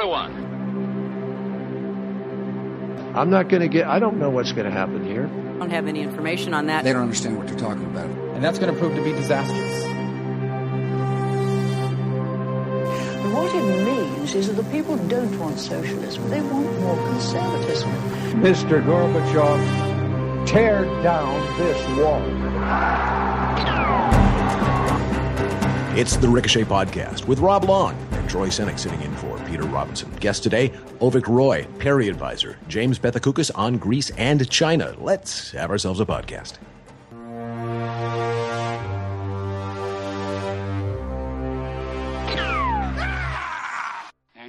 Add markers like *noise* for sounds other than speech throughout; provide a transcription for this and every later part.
everyone. I'm not going to get, I don't know what's going to happen here. I don't have any information on that. They don't understand what you're talking about. And that's going to prove to be disastrous. What it means is that the people don't want socialism, they want more conservatism. Mr. Gorbachev, tear down this wall. It's the Ricochet Podcast with Rob Long and Troy Senik sitting in for Peter Robinson. Guest today, Avik Roy, Perry Advisor, James Pethokoukis on Greece and China. Let's have ourselves a podcast.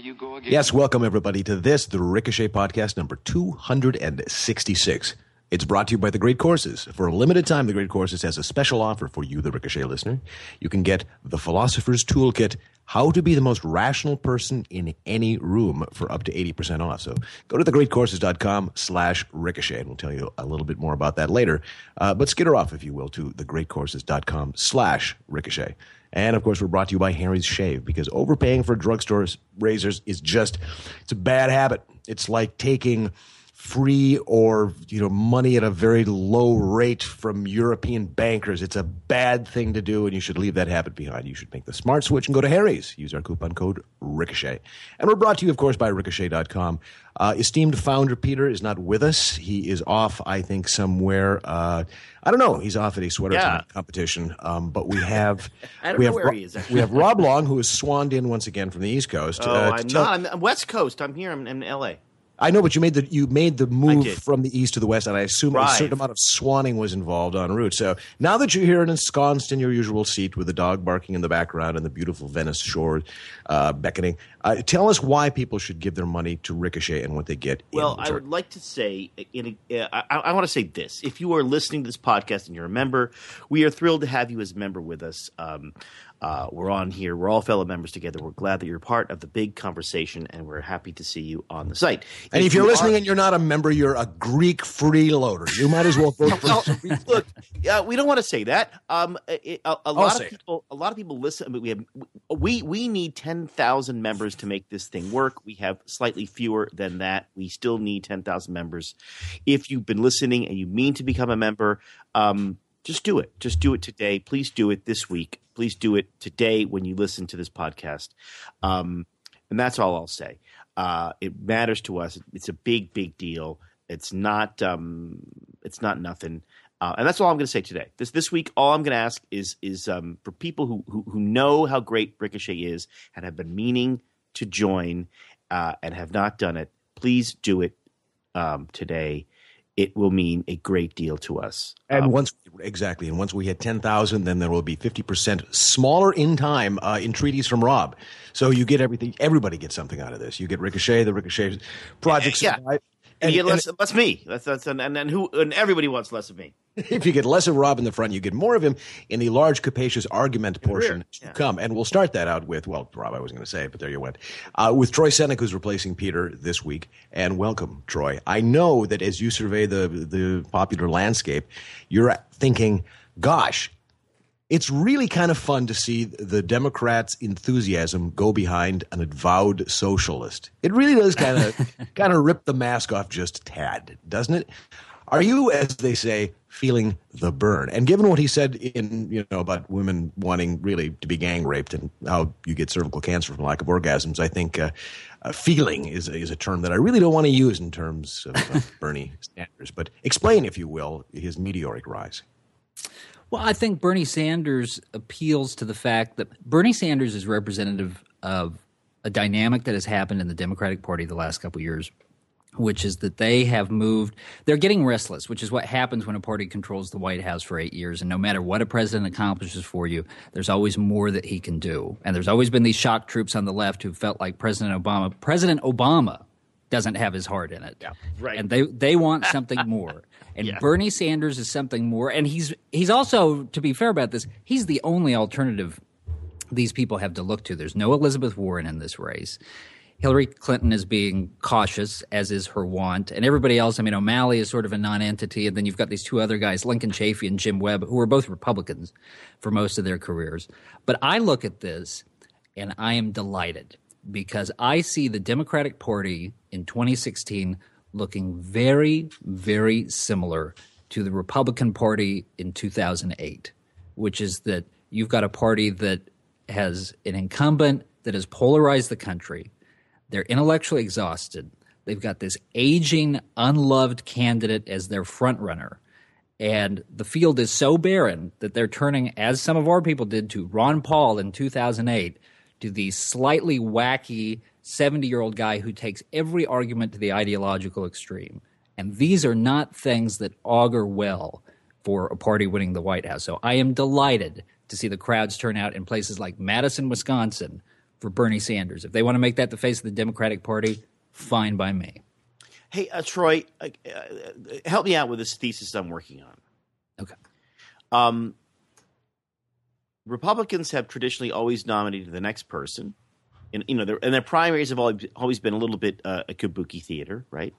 you go. Yes, welcome everybody to this, the Ricochet Podcast number 266. It's brought to you by The Great Courses. For a limited time, The Great Courses has a special offer for you, the Ricochet listener. You can get the Philosopher's Toolkit, How to Be the Most Rational Person in Any Room for up to 80% off. So go to thegreatcourses.com slash ricochet, and we'll tell you a little bit more about that later. Uh, but skitter off, if you will, to thegreatcourses.com slash ricochet. And of course, we're brought to you by Harry's Shave because overpaying for drugstore razors is just, it's a bad habit. It's like taking free or you know money at a very low rate from European bankers. It's a bad thing to do, and you should leave that habit behind. You should make the smart switch and go to Harry's. Use our coupon code Ricochet. And we're brought to you, of course, by Ricochet.com. Uh, esteemed founder Peter is not with us. He is off, I think, somewhere. Uh, I don't know. He's off at a sweater Yeah. competition. Um, but we have *laughs* I don't we know have where Ro- he is. we have Rob Long, who has swanned in once again from the East Coast. Oh, uh, I'm tell- not. I'm, I'm West Coast. I'm here. I'm in L.A. I know, but you made the you made the move from the east to the west, and I assume a certain amount of swanning was involved en route. So now that you're here and ensconced in your usual seat with the dog barking in the background and the beautiful Venice shore uh, beckoning, uh, tell us why people should give their money to Ricochet and what they get. Well, I would like to say, in a, uh, I, I want to say this: if you are listening to this podcast and you're a member, we are thrilled to have you as a member with us. Um, uh, we're on here. We're all fellow members together. We're glad that you're part of the big conversation, and we're happy to see you on the site. And if you're you listening are- and you're not a member, you're a Greek freeloader. You might as well vote *laughs* for. Well, look, uh, we don't want to say that. Um, it, a, a lot of it. people, a lot of people listen. I mean, we have we we need ten thousand members to make this thing work. We have slightly fewer than that. We still need ten thousand members. If you've been listening and you mean to become a member, um, just do it. Just do it today. Please do it this week. Please do it today when you listen to this podcast. Um, and that's all I'll say. Uh, it matters to us. It's a big, big deal. It's not. Um, it's not nothing. Uh, and that's all I'm going to say today. This this week, all I'm going to ask is is um, for people who, who who know how great Ricochet is and have been meaning to join uh, and have not done it. Please do it um, today. It will mean a great deal to us. And Um, once exactly, and once we hit ten thousand, then there will be fifty percent smaller in time uh, entreaties from Rob. So you get everything. Everybody gets something out of this. You get Ricochet, the Ricochet projects. Yeah. right? And, you get and less, less me. That's, that's and, and, and who and everybody wants less of me. *laughs* if you get less of Rob in the front, you get more of him in the large, capacious argument portion yeah. come. And we'll start that out with well, Rob, I wasn't going to say, it, but there you went. Uh, with Troy Senik, who's replacing Peter this week. And welcome, Troy. I know that as you survey the the popular landscape, you're thinking, gosh. It's really kind of fun to see the Democrats' enthusiasm go behind an avowed socialist. It really does kind of *laughs* kind of rip the mask off just a tad, doesn't it? Are you, as they say, feeling the burn? And given what he said in you know about women wanting really to be gang raped and how you get cervical cancer from lack of orgasms, I think uh, uh, feeling is is a term that I really don't want to use in terms of uh, *laughs* Bernie Sanders. But explain, if you will, his meteoric rise. Well, I think Bernie Sanders appeals to the fact that Bernie Sanders is representative of a dynamic that has happened in the Democratic Party the last couple years, which is that they have moved. They're getting restless, which is what happens when a party controls the White House for eight years. And no matter what a president accomplishes for you, there's always more that he can do. And there's always been these shock troops on the left who felt like President Obama. President Obama doesn't have his heart in it. right. And they they want something more. *laughs* And Yeah. Bernie Sanders is something more. And he's he's also, to be fair about this, he's the only alternative these people have to look to. There's no Elizabeth Warren in this race. Hillary Clinton is being cautious, as is her want, and everybody else. I mean, O'Malley is sort of a non-entity, and then you've got these two other guys, Lincoln Chafee and Jim Webb, who are both Republicans for most of their careers. But I look at this, and I am delighted because I see the Democratic Party in 2016 looking very, very similar to the Republican Party in 2008, which is that you've got a party that has an incumbent that has polarized the country. They're intellectually exhausted. They've got this aging, unloved candidate as their frontrunner. And the field is so barren that they're turning, as some of our people did to Ron Paul in 2008, to the slightly wacky 70 year old guy who takes every argument to the ideological extreme. And these are not things that augur well for a party winning the White House. So I am delighted to see the crowds turn out in places like Madison, Wisconsin for Bernie Sanders. If they want to make that the face of the Democratic Party, fine by me. Hey, uh, Troy, uh, uh, help me out with this thesis I'm working on. Okay. Um, Republicans have traditionally always nominated the next person, and you know, their, and their primaries have always, been a little bit uh, a kabuki theater, right?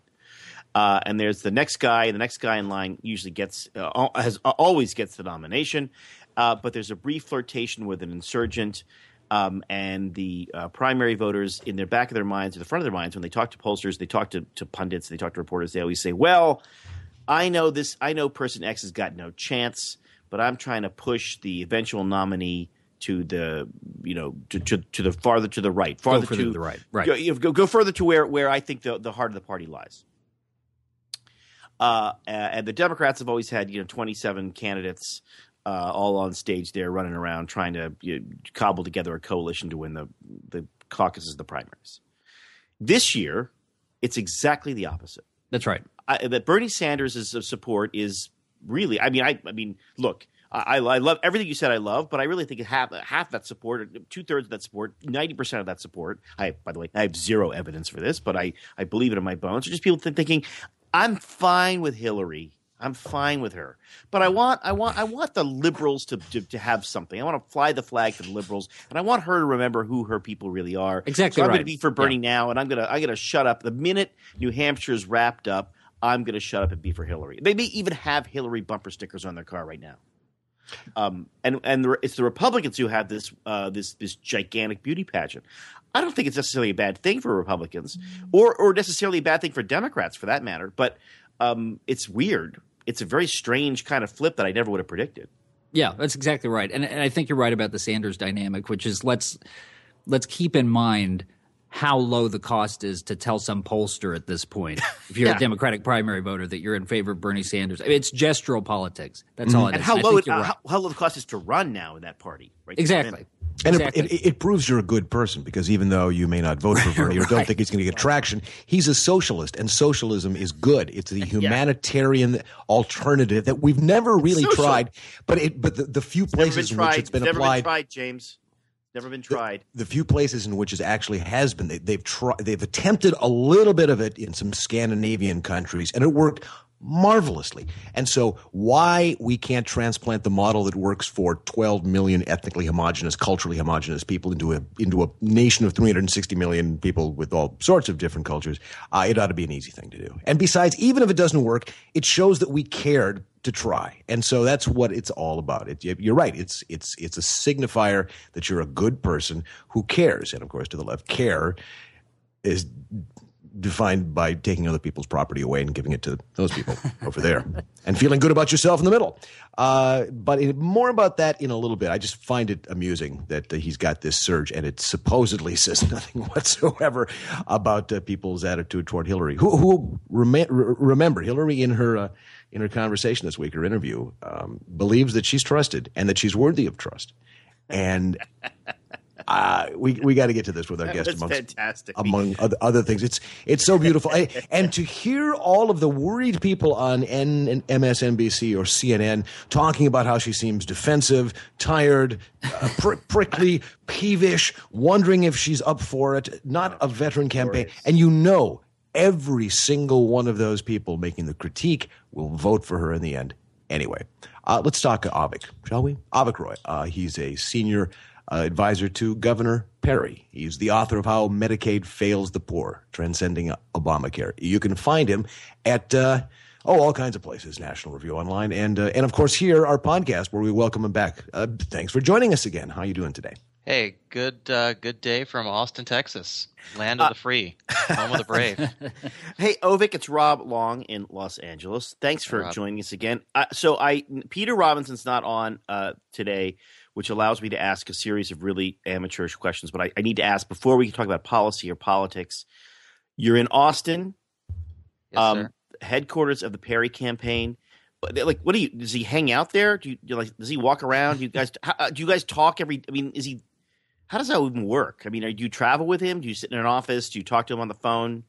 Uh, and there's the next guy, the next guy in line usually gets uh, has always gets the nomination, uh, but there's a brief flirtation with an insurgent. Um, and the uh, primary voters, in their back of their minds, or the front of their minds, when they talk to pollsters, they talk to, to pundits, they talk to reporters, they always say, "Well, I know this. I know person X has got no chance, but I'm trying to push the eventual nominee to the you know to, to, to the farther to the right, farther to the right, right. Go, go, go further to where where I think the the heart of the party lies." Uh, and the Democrats have always had you know 27 candidates uh, all on stage there running around trying to you know, cobble together a coalition to win the the caucuses, the primaries. This year, it's exactly the opposite. That's right. I, that Bernie Sanders' support is really. I mean, I, I mean, look, I, I love everything you said. I love, but I really think half half that support, two thirds of that support, ninety percent of that support. I, by the way, I have zero evidence for this, but I I believe it in my bones. Are just people thinking, I'm fine with Hillary. I'm fine with her, but I want, I want, I want the liberals to, to, to have something. I want to fly the flag to the liberals, and I want her to remember who her people really are. Exactly. So I'm right. going to be for Bernie yeah. now, and I'm gonna, I'm gonna shut up the minute New Hampshire is wrapped up. I'm going to shut up and be for Hillary. They may even have Hillary bumper stickers on their car right now. Um, and and the, it's the Republicans who have this uh, this this gigantic beauty pageant. I don't think it's necessarily a bad thing for Republicans, or or necessarily a bad thing for Democrats for that matter. But um, it's weird. It's a very strange kind of flip that I never would have predicted. Yeah, that's exactly right. And, and I think you're right about the Sanders dynamic, which is let's let's keep in mind how low the cost is to tell some pollster at this point, *laughs* if you're Yeah. a Democratic primary voter, that you're in favor of Bernie Sanders. I mean, it's gestural politics. That's all it is. And how I low it, uh, right. how, how low the cost is to run now in that party? Right? exactly. And exactly. it, it, it proves you're a good person because even though you may not vote for *laughs* Bernie or don't Right. think he's going to get traction, he's a socialist, and socialism is good. It's the humanitarian alternative that we've never really Social. tried, but it but the, the few Never been places in which tried. it's been Never applied, been tried, James. Never been tried. the few places in which it actually has been, they, they've tried, they've attempted a little bit of it in some Scandinavian countries, and it worked marvelously. And so, why we can't transplant the model that works for 12 million ethnically homogenous, culturally homogenous people into a into a nation of 360 million people with all sorts of different cultures? Uh, it ought to be an easy thing to do. And besides, even if it doesn't work, it shows that we cared to try. And so that's what it's all about. It, you're right. It's it's it's a signifier that you're a good person who cares. And of course, to the left, care is defined by taking other people's property away and giving it to those people *laughs* over there and feeling good about yourself in the middle. Uh, but more about that in a little bit. I just find it amusing that uh, he's got this surge and it supposedly *laughs* says nothing whatsoever about uh, people's attitude toward Hillary. Who, who rem- remember Hillary in her uh, in her conversation this week, her interview, um, believes that she's trusted and that she's worthy of trust. And uh, we we got to get to this with our guest amongst fantastic. among other, other things. It's it's so beautiful, and, and to hear all of the worried people on N and MSNBC or CNN talking about how she seems defensive, tired, uh, pr- *laughs* prickly, peevish, wondering if she's up for it. Not a veteran campaign, and you know every single one of those people making the critique will vote for her in the end. Anyway, uh, let's talk Avik, shall we? Avik Roy. Uh, he's a senior uh, advisor to Governor Perry. He's the author of How Medicaid Fails the Poor, Transcending Obamacare. You can find him at uh, oh all kinds of places, National Review Online, and uh, and of course here our podcast where we welcome him back. Uh, thanks for joining us again. How you doing today? Hey, good uh, good day from Austin, Texas, land of the free, home of the brave. *laughs* Hey, Avik, it's Rob Long in Los Angeles. Thanks for Rob. joining us again. Uh, so, I Peter Robinson's not on uh, today, which allows me to ask a series of really amateurish questions. But I, I need to ask before we can talk about policy or politics. You're in Austin, Yes, um, headquarters of the Perry campaign. But, Like, what do you? Does he hang out there? Do you, do you like? Does he walk around? Do you guys? How, uh, do you guys talk every? I mean, is he? How does that even work? I mean, are, do you travel with him? Do you sit in an office? Do you talk to him on the phone?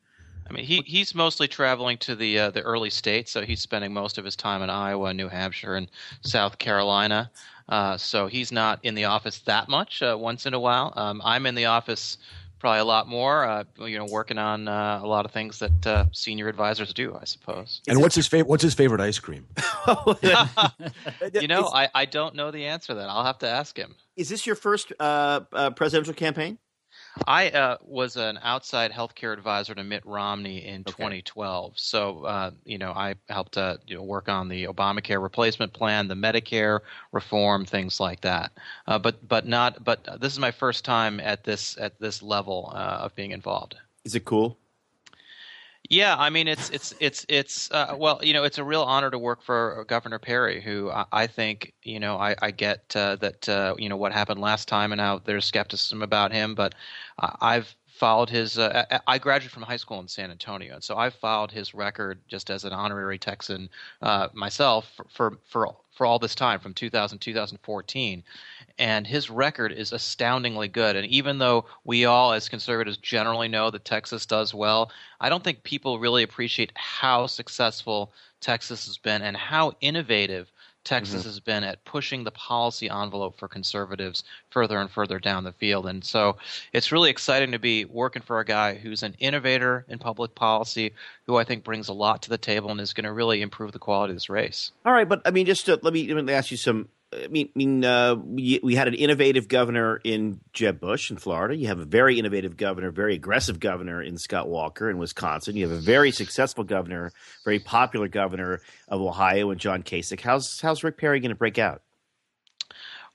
I mean, he he's mostly traveling to the uh, the early states, so he's spending most of his time in Iowa, New Hampshire, and South Carolina. Uh, so he's not in the office that much. Uh, once in a while, um, I'm in the office probably a lot more. Uh, you know, working on uh, a lot of things that uh, senior advisors do, I suppose. And what's his favorite? What's his favorite ice cream? *laughs* *laughs* You know, I, I don't know the answer to that. I'll have to ask him. is this your first uh, uh, presidential campaign? I uh, was an outside healthcare advisor to Mitt Romney in 2012. So, uh, you know, I helped uh, you know, work on the Obamacare replacement plan, the Medicare reform, things like that. Uh, but, but not. But this is my first time at this at this level uh, of being involved. Is it cool? Yeah, I mean it's it's it's it's uh, well, you know, it's a real honor to work for Governor Perry, who I, I think you know I, I get uh, that uh, you know what happened last time and how there's skepticism about him, but I- I've followed his. Uh, I I graduated from high school in San Antonio, and so I've followed his record just as an honorary Texan uh, myself for, for for for all this time from 2000 2014 and his record is astoundingly good. And even though we all, as conservatives, generally know that Texas does well, I don't think people really appreciate how successful Texas has been and how innovative Texas mm-hmm. has been at pushing the policy envelope for conservatives further and further down the field. And so it's really exciting to be working for a guy who's an innovator in public policy, who I think brings a lot to the table and is going to really improve the quality of this race. All right, but I mean, just to, let me let me ask you some. I mean, I mean, uh, we we had an innovative governor in Jeb Bush in Florida. You have a very innovative governor, very aggressive governor in Scott Walker in Wisconsin. You have a very successful governor, very popular governor of Ohio in John Kasich. How's how's Rick Perry going to break out?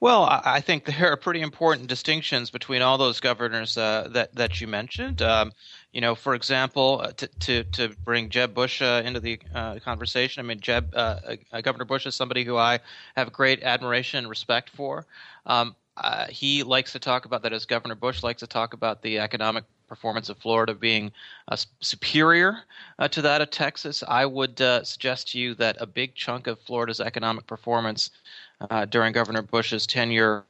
Well, I I think there are pretty important distinctions between all those governors uh, that that you mentioned. Um, you know, for example, uh, to to, to bring Jeb Bush uh, into the uh, conversation. I mean, Jeb uh, uh, Governor Bush is somebody who I have great admiration and respect for. Um, uh, he likes to talk about that as Governor Bush likes to talk about the economic performance of Florida being uh, superior uh, to that of Texas. I would uh, suggest to you that a big chunk of Florida's economic performance uh, during Governor Bush's tenure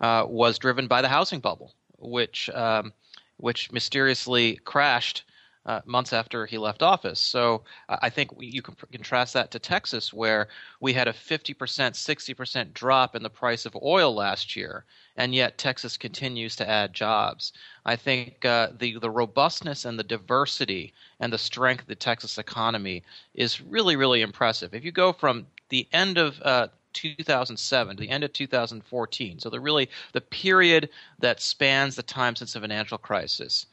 uh, was driven by the housing bubble, which um, which mysteriously crashed uh, months after he left office. So I think you can contrast that to Texas, where we had a 50%, 60% drop in the price of oil last year, and yet Texas continues to add jobs. I think uh, the the robustness and the diversity and the strength of the Texas economy is really really impressive. If you go from the end of uh, 2007 to the end of 2014, so the really the period that spans the time since the financial crisis,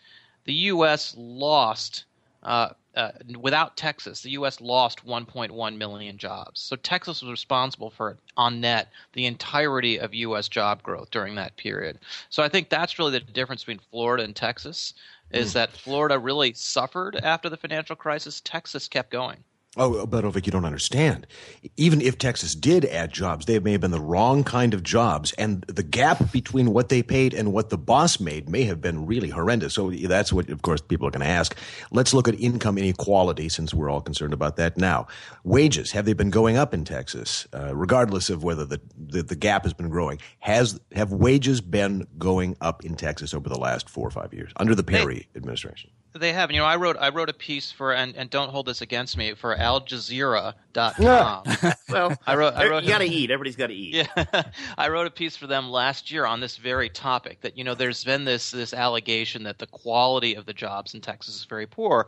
the U.S. lost. Uh, uh, without Texas, the U.S. lost 1.1 million jobs. So Texas was responsible for, on net, the entirety of U.S. job growth during that period. So I think that's really the difference between Florida and Texas, is that Florida really suffered after the financial crisis. Texas kept going. Oh, but Avik, you don't understand. Even if Texas did add jobs, they may have been the wrong kind of jobs, and the gap between what they paid and what the boss made may have been really horrendous. So that's what, of course, people are going to ask. Let's look at income inequality, since we're all concerned about that now. Wages have they been going up in Texas, uh, regardless of whether the, the the gap has been growing? Has have wages been going up in Texas over the last four or five years under the Perry administration? They have. You know, I wrote I wrote a piece for and, and don't hold this against me for AlJazeera.com. *laughs* Well, I wrote. I wrote you got to eat. Everybody's got to eat. Yeah, *laughs* I wrote a piece for them last year on this very topic. That you know, there's been this this allegation that the quality of the jobs in Texas is very poor,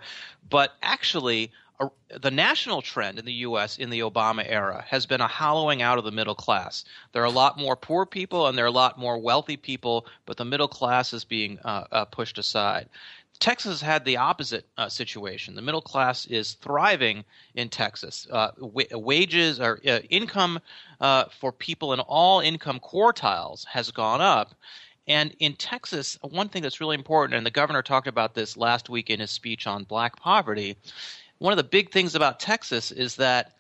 but actually. A, the national trend in the U.S. in the Obama era has been a hollowing out of the middle class. There are a lot more poor people and there are a lot more wealthy people, but the middle class is being uh, uh, pushed aside. Texas has had the opposite uh, situation. The middle class is thriving in Texas. Uh, wa- wages or uh, income uh, for people in all income quartiles has gone up, and in Texas, one thing that's really important, and the governor talked about this last week in his speech on black poverty. One of the big things about Texas is that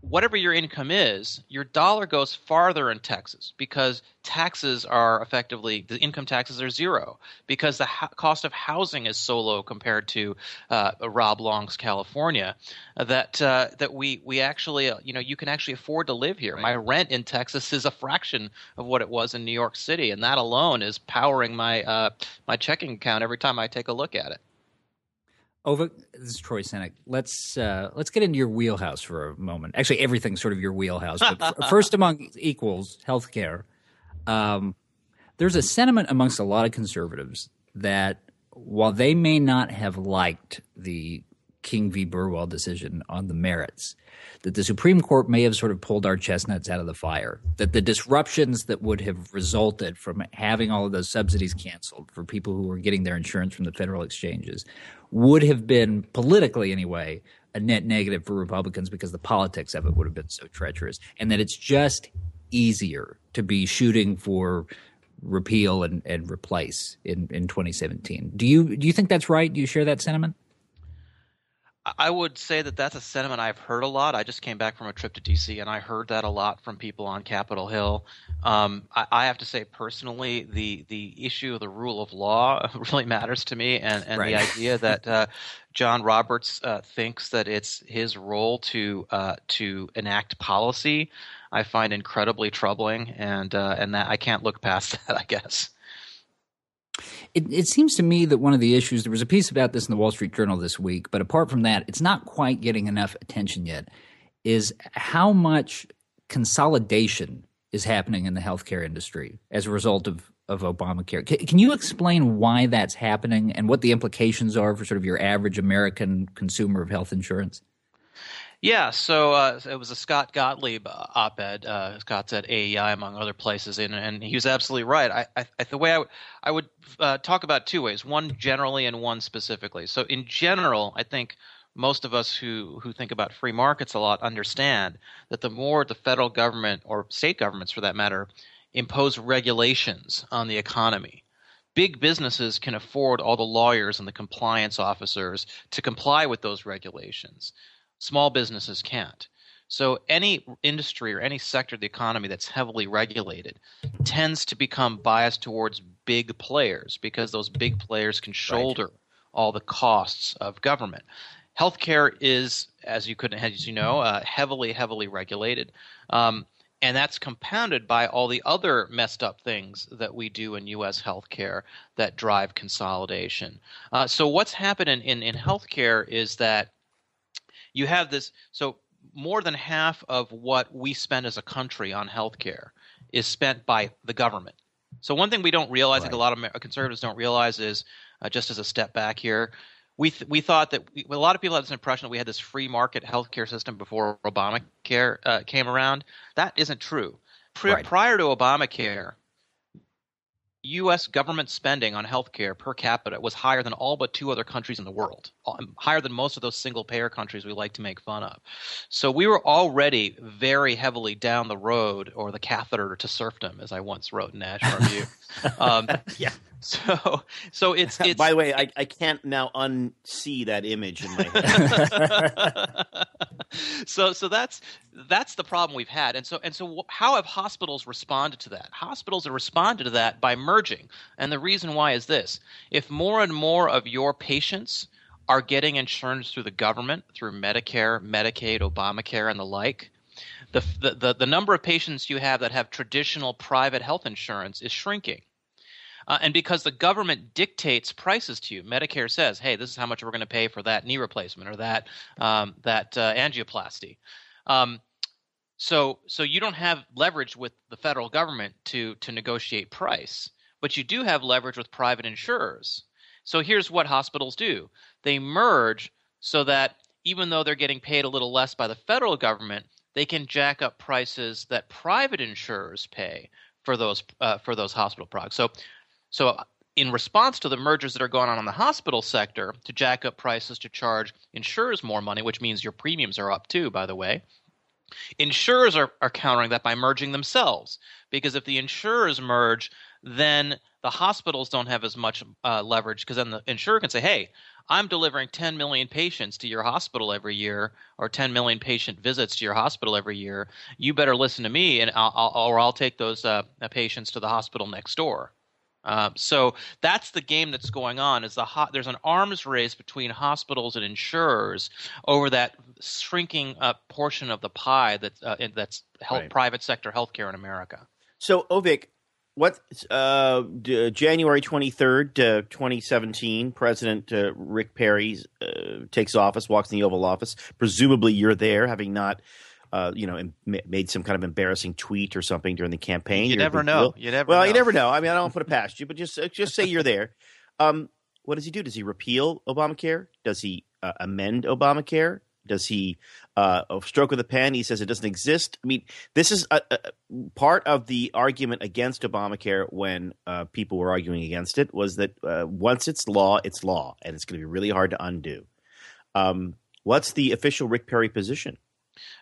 whatever your income is, your dollar goes farther in Texas because taxes are effectively the income taxes are zero because the cost of housing is so low compared to uh, Rob Long's California uh, that uh, that we we actually uh, you know you can actually afford to live here. Right. My rent in Texas is a fraction of what it was in New York City, and that alone is powering my uh, my checking account every time I take a look at it. Ova, this is Troy Senik. Let's uh, let's get into your wheelhouse for a moment. Actually, everything's sort of your wheelhouse. But *laughs* first among equals, healthcare. Um, there's a sentiment amongst a lot of conservatives that while they may not have liked the King v. Burwell decision on the merits, that the Supreme Court may have sort of pulled our chestnuts out of the fire, that the disruptions that would have resulted from having all of those subsidies canceled for people who were getting their insurance from the federal exchanges would have been politically anyway a net negative for Republicans because the politics of it would have been so treacherous, and that it's just easier to be shooting for repeal and, and replace in, in 2017. Do you do you think that's right? Do you share that sentiment? I would say that that's a sentiment I've heard a lot. I just came back from a trip to DC, and I heard that a lot from people on Capitol Hill. Um, I, I, have to say personally, the the issue of the rule of law *laughs* really matters to me, and, and right. the *laughs* idea that uh, John Roberts uh, thinks that it's his role to uh, to enact policy, I find incredibly troubling, and uh, and that I can't look past *laughs* that. I guess. It, it, seems to me that one of the issues, there was a piece about this in the Wall Street Journal this week, but apart from that, it's not quite getting enough attention yet, is how much consolidation is happening in the healthcare industry as a result of, of Obamacare. Can, can you explain why that's happening and what the implications are for sort of your average American consumer of health insurance? Yeah, so uh, it was a Scott Gottlieb uh, op-ed. Uh, Scott's at AEI among other places, and, and he was absolutely right. I, I, the way I, w- I would uh, talk about two ways: one generally and one specifically. So in general, I think most of us who who think about free markets a lot understand that the more the federal government or state governments, for that matter, impose regulations on the economy, big businesses can afford all the lawyers and the compliance officers to comply with those regulations. Small businesses can't. So any industry or any sector of the economy that's heavily regulated tends to become biased towards big players because those big players can shoulder right. all the costs of government. Healthcare is, as you could, as you know, uh, heavily, heavily regulated. Um, and that's compounded by all the other messed up things that we do in U.S. healthcare that drive consolidation. Uh, so what's happened in, in, in healthcare is that you have this so more than half of what we spend as a country on healthcare is spent by the government. So one thing we don't realize, right. I think a lot of conservatives don't realize, is uh, just as a step back here, we th- we thought that we, a lot of people had this impression that we had this free market healthcare system before Obamacare uh, came around. That isn't true. Pri- right. Prior to Obamacare, U.S. government spending on healthcare per capita was higher than all but two other countries in the world, um, higher than most of those single payer countries we like to make fun of. So we were already very heavily down the road, or the catheter to serfdom, as I once wrote in National Review. um, yeah. So, so it's, *laughs* it's By the way, I, I can't now unsee that image in my head. *laughs* *laughs* *laughs* so, so that's that's the problem we've had, and so and so, how have hospitals responded to that? Hospitals have responded to that by merging, and the reason why is this: if more and more of your patients are getting insurance through the government, through Medicare, Medicaid, Obamacare, and the like, the, the, the, the number of patients you have that have traditional private health insurance is shrinking. Uh, and because the government dictates prices to you, Medicare says, "Hey, this is how much we're going to pay for that knee replacement or that um, that uh, angioplasty." Um, so, so you don't have leverage with the federal government to to negotiate price, but you do have leverage with private insurers. So here's what hospitals do: they merge so that even though they're getting paid a little less by the federal government, they can jack up prices that private insurers pay for those uh, for those hospital products. So so, in response to the mergers that are going on in the hospital sector to jack up prices to charge insurers more money, which means your premiums are up too, by the way, insurers are, are countering that by merging themselves. Because if the insurers merge, then the hospitals don't have as much uh, leverage because then the insurer can say, "Hey, I'm delivering 10 million patients to your hospital every year, or 10 million patient visits to your hospital every year. You better listen to me, and I'll, I'll or I'll take those uh, patients to the hospital next door." Um, so that's the game that's going on. Is the ho- there's an arms race between hospitals and insurers over that shrinking uh, portion of the pie that uh, that's health, Right. private sector healthcare in America. So, Avik, what uh, d- January twenty third, uh, twenty seventeen, President uh, Rick Perry uh, takes office, walks in the Oval Office. Presumably, you're there, having not. Uh, you know, em- made some kind of embarrassing tweet or something during the campaign. You never know. deal. You never. Well, know. you never know. I mean, I don't put it past you, but just uh, just say you're there. *laughs* Um, what does he do? Does he repeal Obamacare? Does he uh, amend Obamacare? Does he uh, stroke of the pen? He says it doesn't exist. I mean, this is a, a, part of the argument against Obamacare when uh, people were arguing against it was that uh, once it's law, it's law, and it's going to be really hard to undo. Um, what's the official Rick Perry position?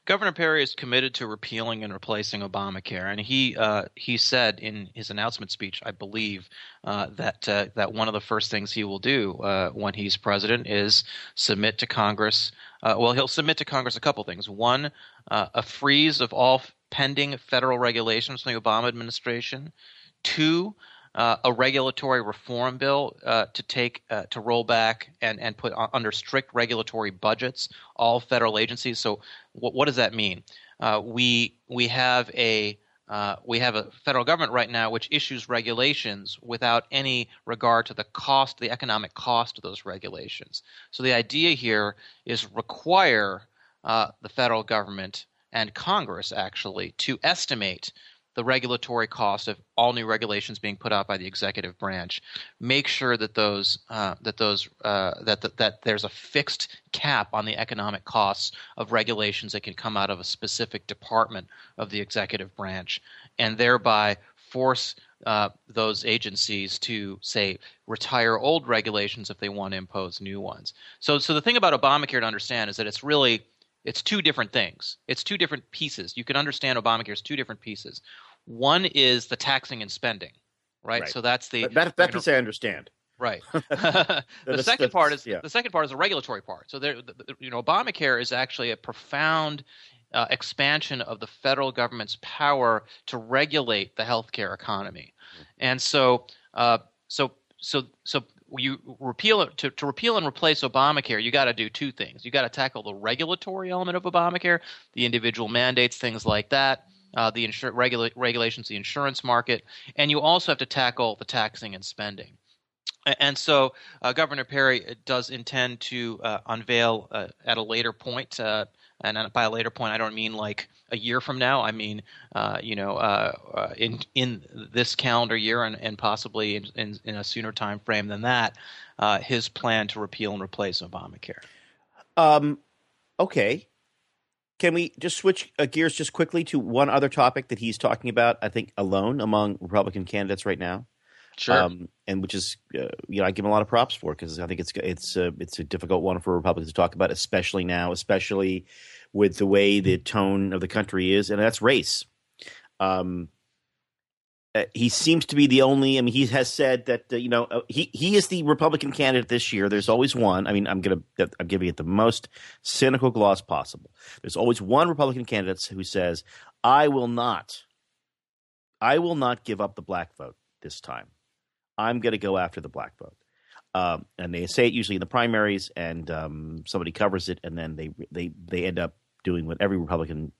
Governor Perry is committed to repealing and replacing Obamacare, and he uh, he said in his announcement speech, I believe, uh, that uh, that one of the first things he will do uh, when he's president is submit to Congress. Uh, well, he'll submit to Congress a couple things. One, uh, a freeze of all pending federal regulations from the Obama administration. Two, uh, a regulatory reform bill uh, to take uh, to roll back and and put under strict regulatory budgets all federal agencies. So what, what does that mean? Uh, we we have a uh, we have a federal government right now which issues regulations without any regard to the cost, the economic cost of those regulations. So the idea here is require uh, the federal government and Congress actually to estimate the regulatory cost of all new regulations being put out by the executive branch. Make sure that those uh, that those uh, that, that that there's a fixed cap on the economic costs of regulations that can come out of a specific department of the executive branch, and thereby force uh, those agencies to say retire old regulations if they want to impose new ones. So, so the thing about Obamacare to understand is that it's really it's two different things. It's two different pieces. You can understand Obamacare as two different pieces. One is the taxing and spending, right? Right. So that's the That, that, piece I understand. Right. *laughs* *laughs* the That's- second that's- part is yeah. the second part is the regulatory part. So there, the, the- you know, Obamacare is actually a profound uh, expansion of the federal government's power to regulate the healthcare economy, and so, uh, so, so, so. You repeal it to, to repeal and replace Obamacare. You got to do two things. You got to tackle the regulatory element of Obamacare, the individual mandates, things like that, uh, the insur- regula- regulations, the insurance market, and you also have to tackle the taxing and spending. And so, uh, Governor Perry does intend to uh, unveil uh, at a later point, uh, and by a later point, I don't mean like a year from now. I mean, uh, you know, uh, uh, in in this calendar year, and, and possibly in, in, in a sooner time frame than that, uh, his plan to repeal and replace Obamacare. Um, okay. Can we just switch uh, gears just quickly to one other topic that he's talking about? I think alone among Republican candidates right now, Sure. um, and which is uh, you know I give him a lot of props for because I think it's it's uh, it's a difficult one for Republicans to talk about, especially now, especially with the way the tone of the country is, and that's race. Um, uh, he seems to be the only. I mean, he has said that uh, you know uh, he he is the Republican candidate this year. There's always one. I mean, I'm gonna I'm giving it the most cynical gloss possible. There's always one Republican candidate who says, "I will not, I will not give up the black vote this time. I'm to go after the black vote." Um, and they say it usually in the primaries, and um, somebody covers it, and then they they they end up doing what every Republican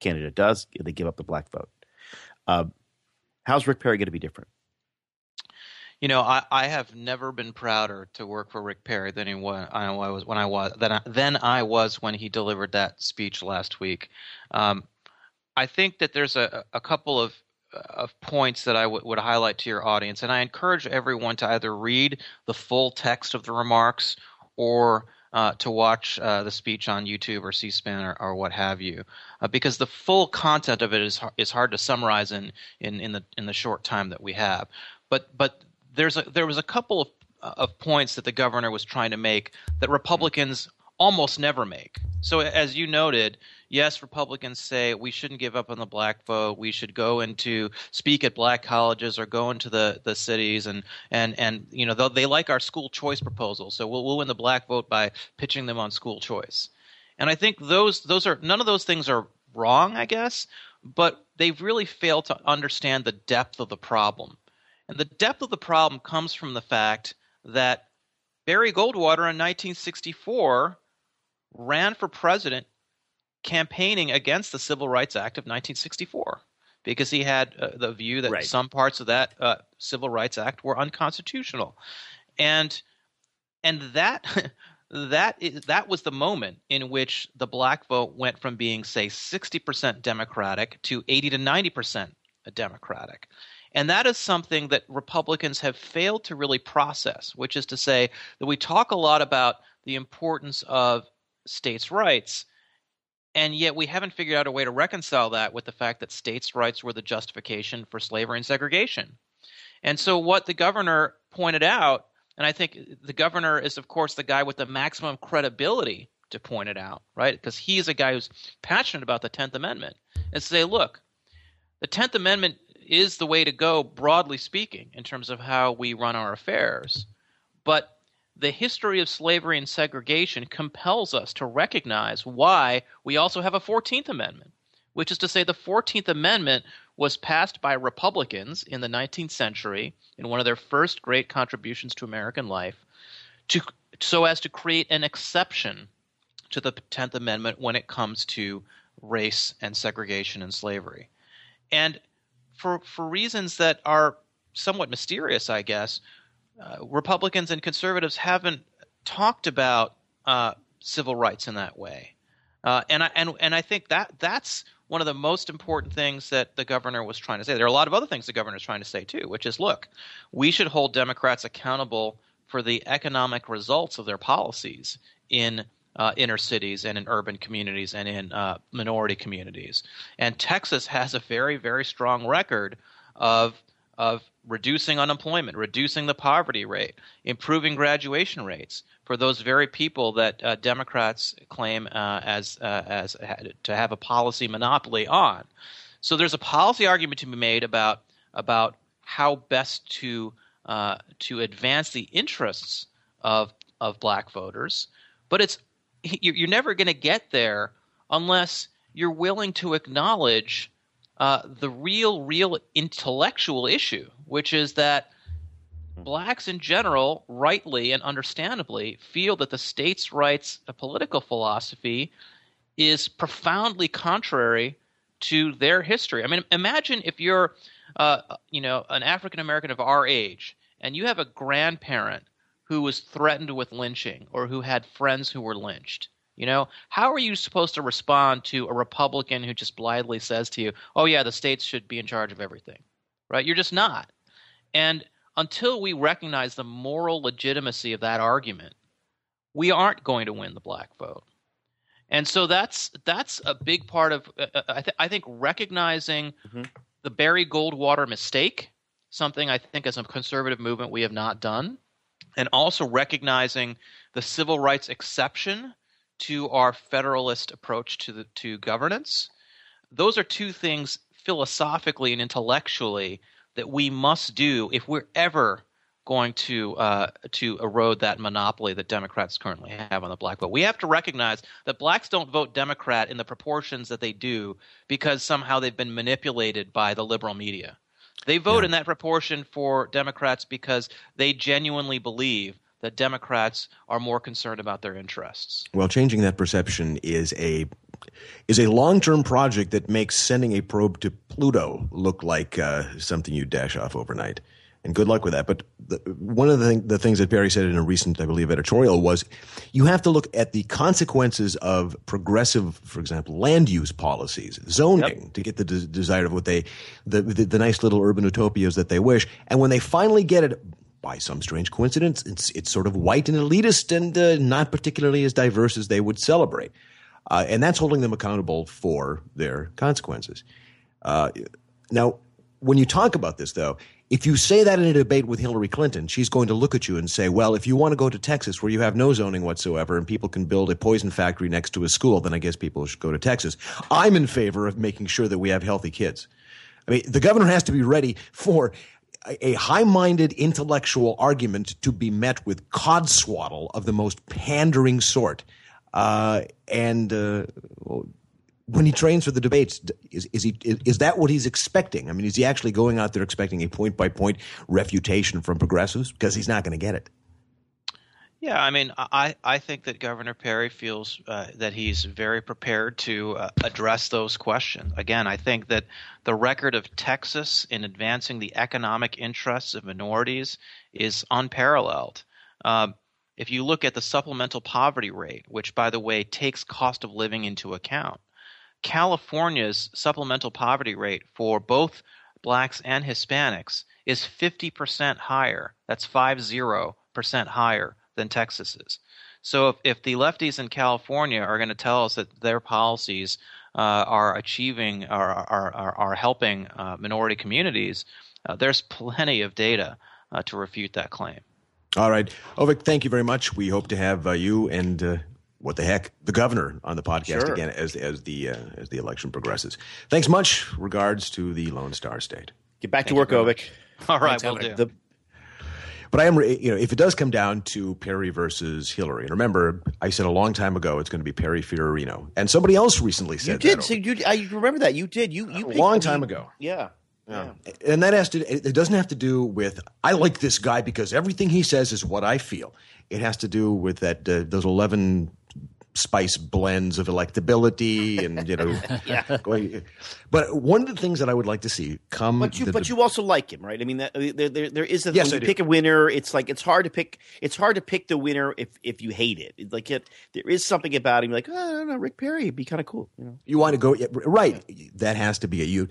candidate does: they give up the black vote. How's Rick Perry going to be different? You know, I, I have never been prouder to work for Rick Perry than he was, I was when I was than I, than I was when he delivered that speech last week. Um, I think that there's a, a couple of of points that I w- would highlight to your audience, and I encourage everyone to either read the full text of the remarks or uh, to watch uh, the speech on YouTube or C-SPAN or, or what have you, uh, because the full content of it is is hard to summarize in, in in the in the short time that we have. But but there's a there was a couple of of points that the governor was trying to make that Republicans almost never make. So, as you noted, yes, Republicans say we shouldn't give up on the black vote. We should go into speak at black colleges or go into the, the cities and and and you know they like our school choice proposal. So we'll, we'll win the black vote by pitching them on school choice. And I think those those are none of those things are wrong, I guess, but they've really failed to understand the depth of the problem. And the depth of the problem comes from the fact that Barry Goldwater in 1964 ran for president campaigning against the Civil Rights Act of 1964 because he had uh, the view that Right. some parts of that uh, Civil Rights Act were unconstitutional, and and that *laughs* that is, that was the moment in which the black vote went from being say 60% Democratic to 80 to 90% Democratic. And that is something that Republicans have failed to really process, which is to say that we talk a lot about the importance of states' rights, and yet we haven't figured out a way to reconcile that with the fact that states' rights were the justification for slavery and segregation. And so, what the governor pointed out, and I think the governor is, of course, the guy with the maximum credibility to point it out, right? Because he's a guy who's passionate about the 10th Amendment, and say, look, the 10th Amendment is the way to go, broadly speaking, in terms of how we run our affairs. But the history of slavery and segregation compels us to recognize why we also have a 14th Amendment, which is to say, the 14th Amendment was passed by Republicans in the 19th century in one of their first great contributions to American life, to, so as to create an exception to the 10th Amendment when it comes to race and segregation and slavery. And for, for reasons that are somewhat mysterious, I guess, uh, Republicans and conservatives haven't talked about uh, civil rights in that way, uh, and I and and I think that that's one of the most important things that the governor was trying to say. There are a lot of other things the governor is trying to say too, which is, look, we should hold Democrats accountable for the economic results of their policies in uh, inner cities and in urban communities and in uh, minority communities. And Texas has a very, very strong record of of reducing unemployment, reducing the poverty rate, improving graduation rates for those very people that uh, Democrats claim uh, as uh, as to have a policy monopoly on. So there's a policy argument to be made about about how best to uh, to advance the interests of of black voters, but it's you're never going to get there unless you're willing to acknowledge uh, the real, real intellectual issue, which is that blacks in general, rightly and understandably, feel that the states' rights political philosophy is profoundly contrary to their history. I mean, imagine if you're, uh, you know, an African American of our age, and you have a grandparent who was threatened with lynching or who had friends who were lynched. You know, how are you supposed to respond to a Republican who just blithely says to you, "Oh yeah, the states should be in charge of everything." Right? You're just not. And until we recognize the moral legitimacy of that argument, we aren't going to win the black vote. And so that's that's a big part of uh, I, th- I think recognizing Mhm. the Barry Goldwater mistake, something I think as a conservative movement we have not done, and also recognizing the civil rights exception to our federalist approach to the to governance. Those are two things philosophically and intellectually that we must do if we're ever going to uh, to erode that monopoly that Democrats currently have on the black vote. We have to recognize that blacks don't vote Democrat in the proportions that they do because somehow they've been manipulated by the liberal media. They vote in that proportion for Democrats because they genuinely believe that Democrats are more concerned about their interests. Well, changing that perception is a is a long term project that makes sending a probe to Pluto look like uh, something you dash off overnight. And good luck with that. But the, one of the, thing, the things that Barry said in a recent, I believe, editorial was you have to look at the consequences of progressive, for example, land use policies, zoning, to get the de- desired of what they, the, the, the nice little urban utopias that they wish. And when they finally get it, by some strange coincidence, it's it's sort of white and elitist and uh, not particularly as diverse as they would celebrate, uh, and that's holding them accountable for their consequences. Uh, now, when you talk about this, though, if you say that in a debate with Hillary Clinton, she's going to look at you and say, well, if you want to go to Texas where you have no zoning whatsoever and people can build a poison factory next to a school, then I guess people should go to Texas. I'm in favor of making sure that we have healthy kids. I mean, the governor has to be ready for a high minded intellectual argument to be met with codswaddle of the most pandering sort. Uh, and uh, when he trains for the debates, is, is he is that what he's expecting? I mean, is he actually going out there expecting a point by point refutation from progressives? Because he's not going to get it. Yeah, I mean, I, I think that Governor Perry feels uh, that he's very prepared to uh, address those questions. Again, I think that the record of Texas in advancing the economic interests of minorities is unparalleled. Uh, if you look at the supplemental poverty rate, which, by the way, takes cost of living into account, California's supplemental poverty rate for both blacks and Hispanics is 50% higher. That's 50% higher than Texas is. So if, if the lefties in California are going to tell us that their policies uh, are achieving are are, are, are helping uh, minority communities, uh, there's plenty of data uh, to refute that claim. All right, Avik, thank you very much. We hope to have uh, you and uh, what the heck, the governor on the podcast Sure. again as as the as the election progresses. Thanks much. Regards to the Lone Star State. Get back to work, Avik. All right, we'll do. The, But I am, you know, if it does come down to Perry versus Hillary, and remember, I said a long time ago it's going to be Perry Fiorina, and somebody else recently said you did. that. So you, I remember that. You did. You you A long time ago. Yeah. Yeah. and that has to it it doesn't have to do with i like this guy because everything he says is what i feel it has to do with that uh, those 11 spice blends of electability and you know *laughs* going, but one of the things that i would like to see come But you, the- but you also like him, right? I mean, that, uh, there, there, there is a Yes, when I you do. pick a winner. It's like it's hard to pick. It's hard to pick the winner if if you hate it. It's like it, there is something about him. Like, oh, I don't know, Rick Perry would be kind of cool. You know, you want to go yeah, right that has to be it you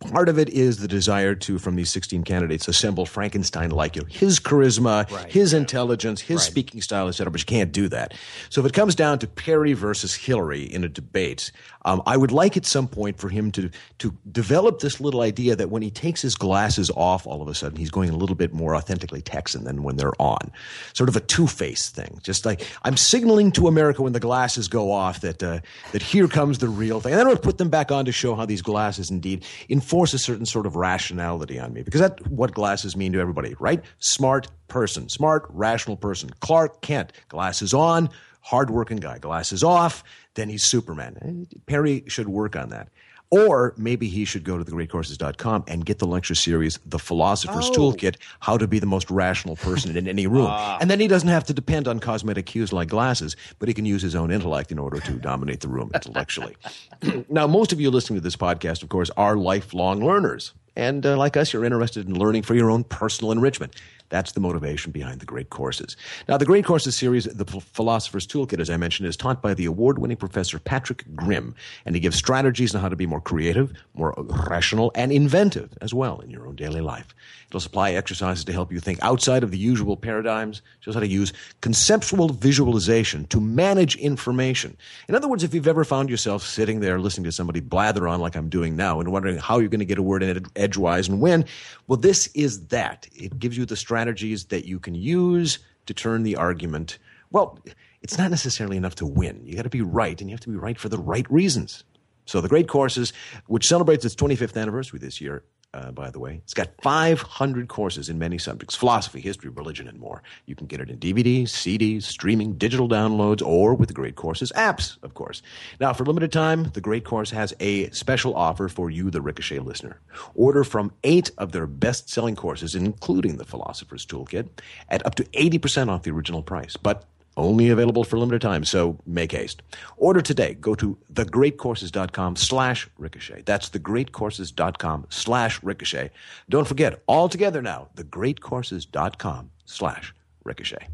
part of it is the desire to from these 16 candidates assemble frankenstein like you his charisma his intelligence his speaking style etc but you can't do that. So if it comes down to perry versus hillary in a debate um, i would like at some point for him to to develop this little idea that when he takes his glasses off all of a sudden he's going a little bit more authentically texan than when they're on. Sort of a two-face thing. Just like i'm signaling to america when the glasses go off that uh, that here comes the real thing. And then i would put them back on to show how these glasses indeed enforce a certain sort of rationality on me. Because that's what glasses mean to everybody right? Smart person. Smart rational person. Clark kent glasses on hardworking guy. Glasses off then he's superman. Eh, perry should work on that or maybe he should go to thegreatcourses.com and get the lecture series the philosopher's oh. toolkit how to be the most rational person in any room. *laughs* Ah. And then he doesn't have to depend on cosmetic cues like glasses but he can use his own intellect in order to dominate the room *laughs* intellectually. *clears throat* Now, most of you listening to this podcast, of course, are lifelong learners. And uh, like us, you're interested in learning for your own personal enrichment. That's the motivation behind the Great Courses. Now, the Great Courses series, the Philosopher's Toolkit, as I mentioned, is taught by the award winning professor Patrick Grim. And he gives strategies on how to be more creative, more rational, and inventive as well in your own daily life. It'll supply exercises to help you think outside of the usual paradigms, shows how to use conceptual visualization to manage information. In other words, if you've ever found yourself sitting there listening to somebody blather on like I'm doing now and wondering how you're going to get a word in ed- edgewise and when, well, this is that. It gives you the strategies that you can use to turn the argument. Well, it's not necessarily enough to win. You got to be right, and you have to be right for the right reasons. So the Great Courses, which celebrates its 25th anniversary this year, uh, by the way, it's got 500 courses in many subjects philosophy, history, religion, and more. You can get it in DVDs, CDs, streaming, digital downloads, or with the Great Courses apps, of course. Now, for limited time, the Great Course has a special offer for you, the Ricochet listener. Order from eight of their best selling courses, including the Philosopher's Toolkit, at up to 80% off the original price. But only available for limited time, so make haste. Order today. Go to thegreatcourses.com slash ricochet. That's thegreatcourses.com slash ricochet. Don't forget, all together now, thegreatcourses.com slash ricochet.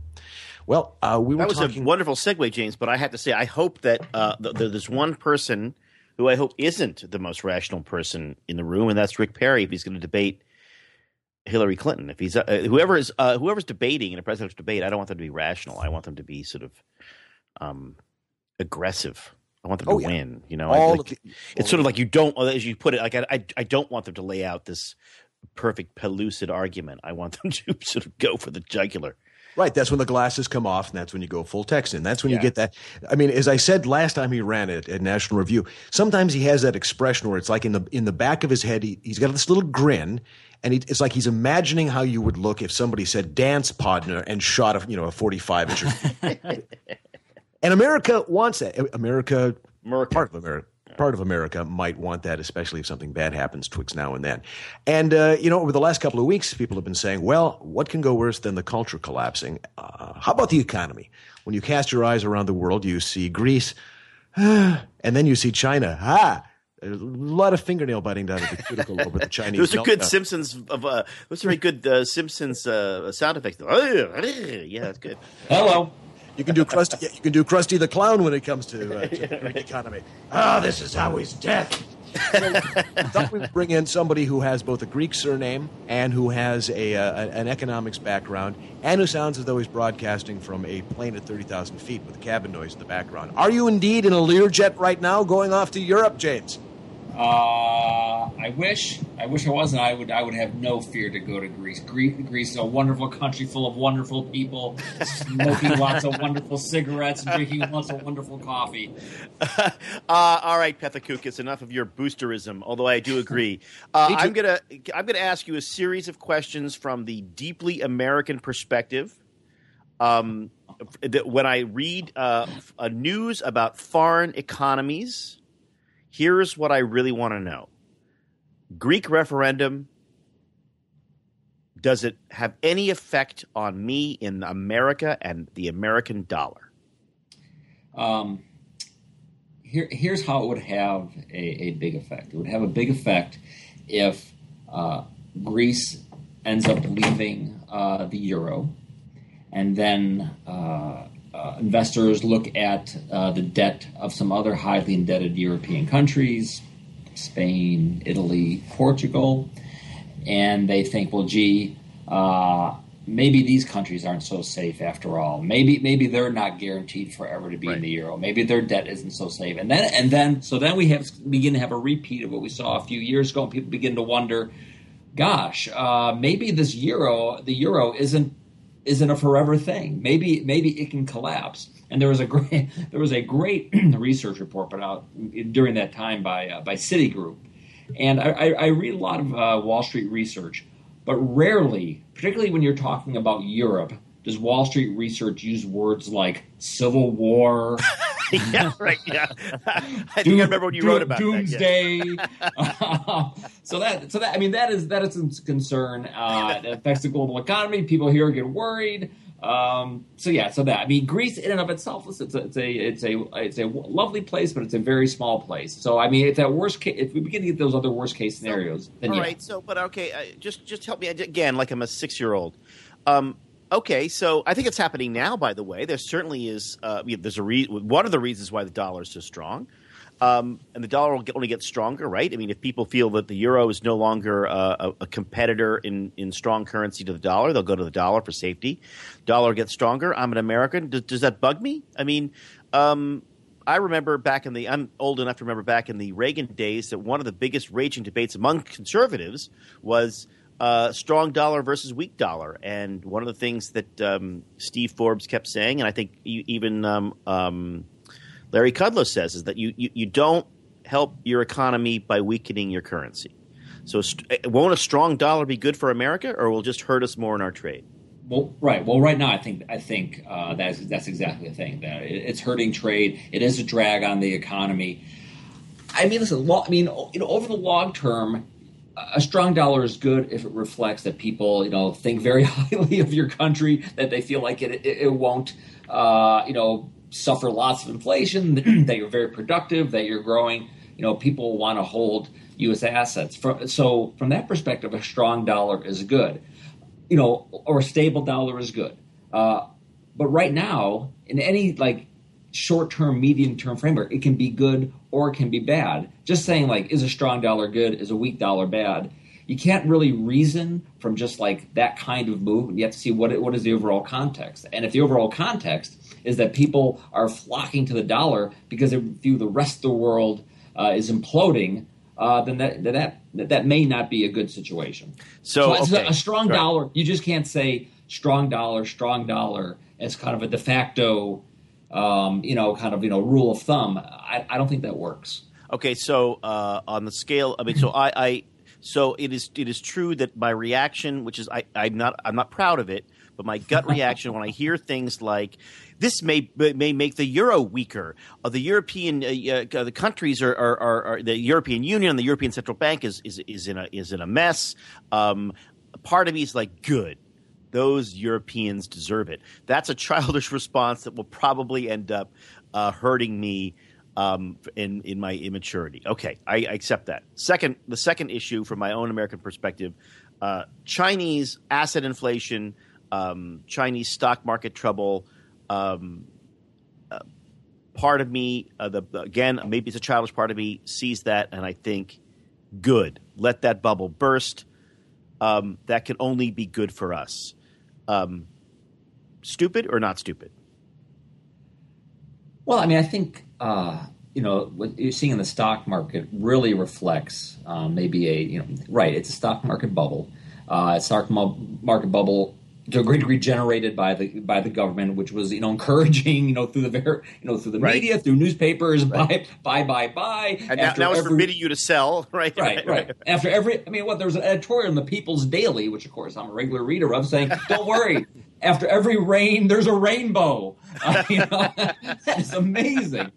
Well, uh, we were that was talking... a wonderful segue, James. But I have to say, I hope that uh, th- th- there's one person who I hope isn't the most rational person in the room, and that's Rick Perry. If he's going to debate Hillary Clinton, if he's uh, whoever is uh, whoever's debating in a presidential debate, I don't want them to be rational. I want them to be sort of um, aggressive. I want them to Oh, yeah. win. You know, I like- the, it's sort of like you don't, as you put it, like I, I, I don't want them to lay out this perfect pellucid argument. I want them *laughs* to sort of go for the jugular. Right. That's when the glasses come off, and that's when you go full Texan. That's when Yeah. you get that. I mean, as I said last time he ran it at National Review, sometimes he has that expression where it's like in the in the back of his head, he, he's got this little grin, and he, it's like he's imagining how you would look if somebody said "dance partner" and shot a you know a forty five inch. *laughs* and America wants that. America, America. part of America. Part of America might want that, especially if something bad happens twixt now and then. And, uh, you know, over the last couple of weeks, people have been saying, well, what can go worse than the culture collapsing? Uh, how about the economy? When you cast your eyes around the world, you see Greece, *sighs* and then you see China. Ah, a lot of fingernail biting down at the cuticle over the *laughs* Chinese. Those are good meltdown. Simpsons of uh, those are very good uh, Simpsons uh, sound effects. *laughs* Yeah, that's good. Hello. You can do Krusty. yeah, You can do Krusty the Clown when it comes to, uh, to *laughs* the Greek economy. Ah, this is how he's dead. So, I thought we would bring in somebody who has both a Greek surname and who has a, uh, an economics background, and who sounds as though he's broadcasting from a plane at thirty thousand feet with a cabin noise in the background. Are you indeed in a Learjet right now, going off to Europe, James? Uh, I wish. I wish I wasn't. I would. I would have no fear to go to Greece. Greece, Greece is a wonderful country full of wonderful people, smoking *laughs* lots of wonderful cigarettes and drinking lots of wonderful coffee. *laughs* Uh, all right, Pethokoukis, enough of your boosterism. Although I do agree, *laughs* uh, I'm gonna I'm gonna ask you a series of questions from the deeply American perspective. Um, that when I read uh, a news about foreign economies, here's what I really want to know: Greek referendum. Does it have any effect on me in America and the American dollar? Um, here, here's how it would have a, a big effect. It would have a big effect if uh, Greece ends up leaving uh, the euro, and then uh, uh, investors look at uh, the debt of some other highly indebted European countries, Spain, Italy, Portugal, and they think, well, gee, uh, maybe these countries aren't so safe after all. Maybe maybe they're not guaranteed forever to be in the euro. Maybe their debt isn't so safe. And then and then so then we have begin to have a repeat of what we saw a few years ago. And people begin to wonder, gosh, uh, maybe this euro, the euro isn't isn't a forever thing. Maybe maybe it can collapse. And there was a great *laughs* there was a great *clears throat* research report put out during that time by uh, by Citigroup, and I, I, I read a lot of uh, Wall Street research, but rarely, particularly when you're talking about Europe, does Wall Street research use words like civil war, *laughs* yeah, right. Yeah, *laughs* I think I remember when you wrote about that. yeah. doomsday. *laughs* so that, so that, I mean, that is that is a concern. Uh, it affects the global economy. People here get worried. Um, so yeah, so that I mean, Greece in and of itself, listen, it's a, it's a it's a it's a lovely place, but it's a very small place. So I mean, if that worst case, if we begin to get those other worst case scenarios, then All yeah. right. So, but okay, uh, just just help me again, like I'm a six year old. Um, okay, so I think it's happening now. By the way, there certainly is. Uh, there's a re- one of the reasons why the dollar is so strong. Um, and the dollar will get, only get stronger, right? I mean, if people feel that the euro is no longer uh, a, a competitor in, in strong currency to the dollar, they'll go to the dollar for safety. Dollar gets stronger. I'm an American. Does, does that bug me? I mean, um, I remember back in the I'm old enough to remember back in the Reagan days that one of the biggest raging debates among conservatives was uh, strong dollar versus weak dollar, and one of the things that um, Steve Forbes kept saying, and I think even um, um, Larry Kudlow says, is that you, you you don't help your economy by weakening your currency. So, st- won't a strong dollar be good for America, or will it just hurt us more in our trade? Well, right. Well, right now, I think I think uh, that's that's exactly the thing. That it, it's hurting trade. It is a drag on the economy. I mean, listen. Lo- I mean, you know, over the long term, a strong dollar is good if it reflects that people, you know, think very *laughs* highly of your country. That they feel like it it, it won't, uh, you know, suffer lots of inflation. *clears throat* that you're very productive. That you're growing. You know, people want to hold U.S. assets. So, from that perspective, a strong dollar is good you know, or a stable dollar is good. Uh, but right now, in any like short-term, medium-term framework, it can be good or can be bad. Just saying like, is a strong dollar good? Is a weak dollar bad? You can't really reason from just like that kind of move. You have to see what it, what is the overall context. And if the overall context is that people are flocking to the dollar because they view the rest of the world uh, is imploding, uh, then that, that that that may not be a good situation. So, it's okay. a, a strong Right. dollar. You just can't say strong dollar, strong dollar as kind of a de facto, um, you know, kind of you know rule of thumb. I, I don't think that works. Okay, so uh, on the scale, I mean, so I, I, so it is, it is true that my reaction, which is I, I'm not, I'm not proud of it, but my gut *laughs* reaction when I hear things like this may may make the euro weaker, uh, the European, uh, uh, the countries are, are, are, are the European Union, the European Central Bank is is, is in a is in a mess. Um, part of me is like, good. Those Europeans deserve it. That's a childish *laughs* response that will probably end up uh, hurting me um, in in my immaturity. Okay, I, I accept that. Second, the second issue from my own American perspective, uh, Chinese asset inflation, um, Chinese stock market trouble. Um, uh, part of me, uh, the again, maybe it's a childish part of me, sees that and I think, good. Let that bubble burst. Um, that can only be good for us. Um, stupid or not stupid? Well, I mean, I think uh, you know what you're seeing in the stock market really reflects um, maybe a you know right. It's a stock market bubble. Uh, stock market bubble to a great degree generated by the by the government, which was you know encouraging you know through the ver- you know through the Right. media, through newspapers, buy buy buy buy. And now, now it's every- forbidding you to sell, *laughs* right? Right, right. After every, I mean, what there was an editorial in the People's Daily, which of course I'm a regular reader of, saying, "Don't worry, after every rain, there's a rainbow." Uh, you know, that is amazing.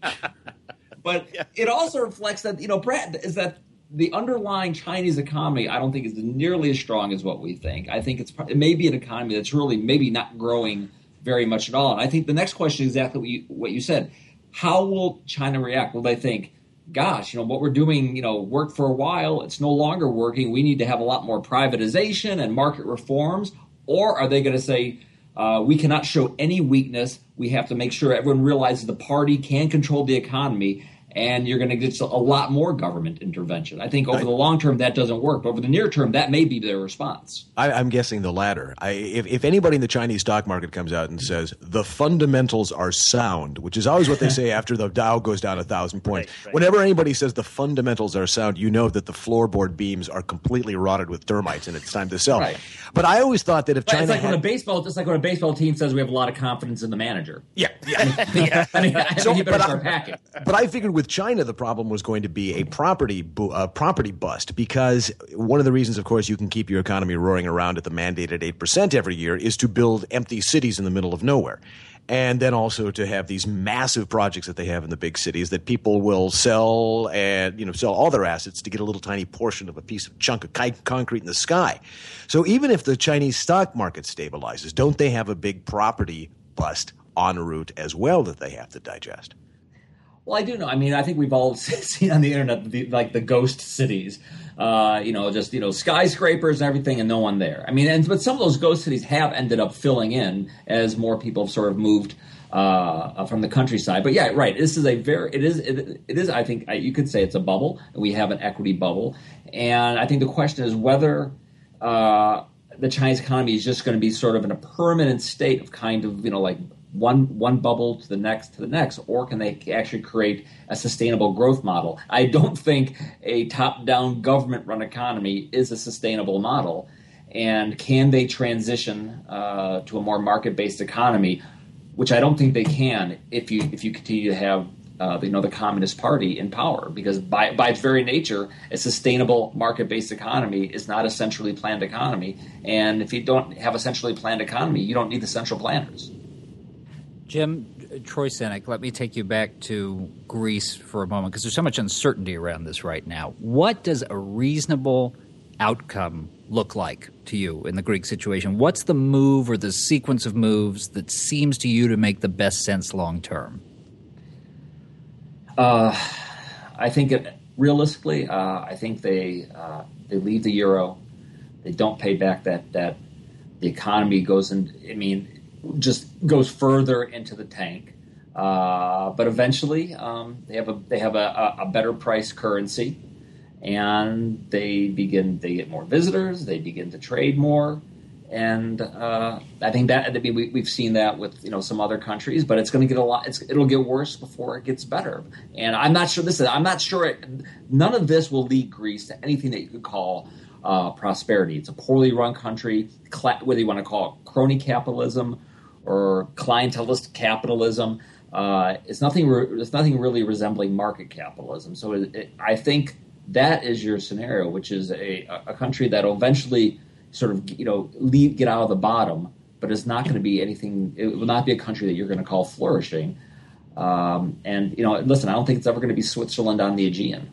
But it also reflects that you know, Brad, is that the underlying Chinese economy, I don't think is nearly as strong as what we think. I think it's it may be an economy that's really maybe not growing very much at all. And I think the next question is exactly what you, what you said. How will China react? Will they think, gosh, you know, what we're doing, you know, worked for a while, it's no longer working. We need to have a lot more privatization and market reforms. Or are they going to say, uh, we cannot show any weakness. We have to make sure everyone realizes the party can control the economy, and you're going to get a lot more government intervention. I think over the long term that doesn't work. But over the near term, that may be their response. I, I'm guessing the latter. I, if, if anybody in the Chinese stock market comes out and hmm. says the fundamentals are sound, which is always what they say *laughs* after the Dow goes down a thousand points, Right, right. whenever anybody says the fundamentals are sound, you know that the floorboard beams are completely rotted with termites and it's time to sell. Right. But I always thought that if China it's like when a baseball, just like when a baseball team says we have a lot of confidence in the manager. yeah, yeah, yeah. *laughs* I mean, I So, you better but I- start packing. But I figured with China, the problem was going to be a property uh, property bust because one of the reasons, of course, you can keep your economy roaring around at the mandated eight percent every year is to build empty cities in the middle of nowhere. And then also to have these massive projects that they have in the big cities that people will sell and you know sell all their assets to get a little tiny portion of a piece of chunk of concrete in the sky. So even if the Chinese stock market stabilizes, don't they have a big property bust en route as well that they have to digest? Well, I do know. I mean, I think we've all *laughs* seen on the internet the, like the ghost cities. Uh, you know, just you know skyscrapers and everything, and no one there. I mean, and but some of those ghost cities have ended up filling in as more people have sort of moved uh, from the countryside. But yeah, right. This is a very it is it, it is. I think uh, you could say it's a bubble. We have an equity bubble, and I think the question is whether. Uh, the Chinese economy is just going to be sort of in a permanent state of kind of you know like one one bubble to the next to the next, or can they actually create a sustainable growth model? I don't think a top-down government-run economy is a sustainable model. And can they transition uh, to a more market-based economy, which I don't think they can if you if you continue to have uh, you know the Communist Party in power, because by by its very nature, a sustainable market-based economy is not a centrally planned economy. And if you don't have a centrally planned economy, you don't need the central planners. Jim, Troy Senik, let me take you back to Greece for a moment because there's so much uncertainty around this right now. What does a reasonable outcome look like to you in the Greek situation? What's the move or the sequence of moves that seems to you to make the best sense long term? Uh, I think it, realistically, uh, I think they uh, they leave the euro. They don't pay back that debt. The economy goes in. I mean, just goes further into the tank. Uh, but eventually, um, they have a they have a, a, better price currency, and they begin they get more visitors. They begin to trade more, and uh, I think that I mean, we, we've seen that with you know some other countries, but it's going to get a lot. it'll get worse before it gets better. And I'm not sure. This is. I'm not sure. It, none of this will lead Greece to anything that you could call uh, prosperity. It's a poorly run country. whether you want to call it crony capitalism or clientelist capitalism, uh, it's nothing. Re- it's nothing really resembling market capitalism. So it, it, I think that is your scenario, which is a, a country that will eventually sort of you know leave get out of the bottom, but it's not going to be anything. It will not be a country that you're going to call flourishing. Um, and you know, listen, I don't think it's ever going to be Switzerland on the Aegean.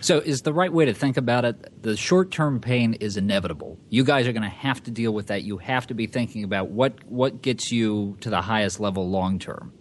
So, is the right way to think about it? The short term pain is inevitable. You guys are going to have to deal with that. You have to be thinking about what what gets you to the highest level long term.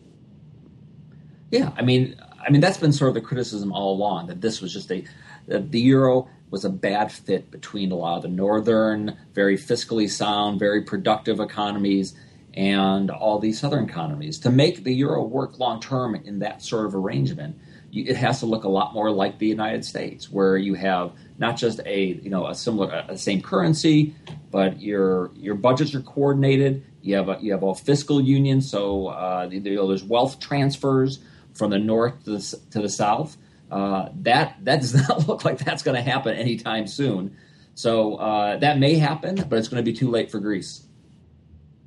Yeah, I mean, I mean that's been sort of the criticism all along that this was just a the euro was a bad fit between a lot of the northern, very fiscally sound, very productive economies and all these southern economies. To make the euro work long term in that sort of arrangement, it has to look a lot more like the United States, where you have not just a you know a similar a same currency, but your your budgets are coordinated. You have a you have a fiscal union, so uh, you know, there's wealth transfers from the north to the, to the south. Uh, that that does *laughs* not look like that's going to happen anytime soon. So uh, that may happen, but it's going to be too late for Greece.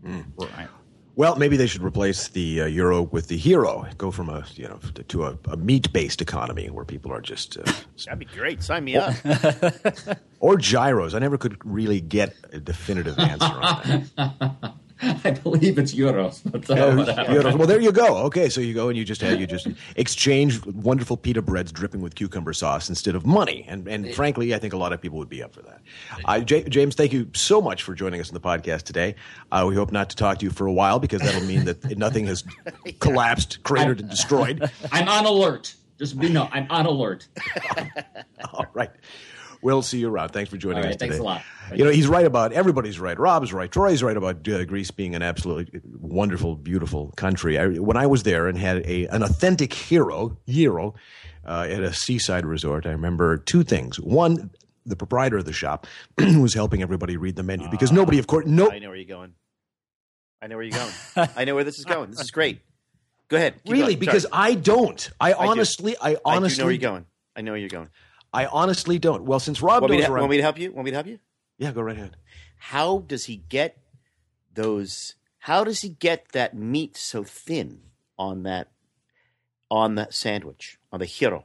Mm, right. Well, maybe they should replace the uh, euro with the hero. Go from a you know to a, a meat based economy where people are just uh, *laughs* that'd be great. Sign me up. *laughs* or gyros. I never could really get a definitive answer on that. *laughs* *laughs* I believe it's euros. *laughs* But, uh, euros. Well, there you go. Okay, so you go and you just have you just exchange wonderful pita breads dripping with cucumber sauce instead of money. And and frankly, I think a lot of people would be up for that. Uh, J- James, thank you so much for joining us in the podcast today. Uh, we hope not to talk to you for a while because that'll mean that *laughs* nothing has yeah. collapsed, cratered, and destroyed. I'm on alert. Just be no, I'm on alert. All right. We'll see you around. Thanks for joining right, us today. Thanks a lot. you know, he's right about everybody's right. Rob's right. Troy's right about uh, Greece being an absolutely wonderful, beautiful country. I, when I was there and had a an authentic hero, hero, uh, at a seaside resort, I remember two things. One, the proprietor of the shop *clears throat* was helping everybody read the menu because nobody, of course, no. I know where you're going. I know where you're going. I know where this is going. This is great. Go ahead. really, going. because I don't. I, I honestly. I honestly I know where you're going. I know where you're going. I honestly don't. Well, since Rob want me, to, around, want me to help you? Want me to help you? Yeah, go right ahead. How does he get those? How does he get that meat so thin on that on that sandwich on the hero?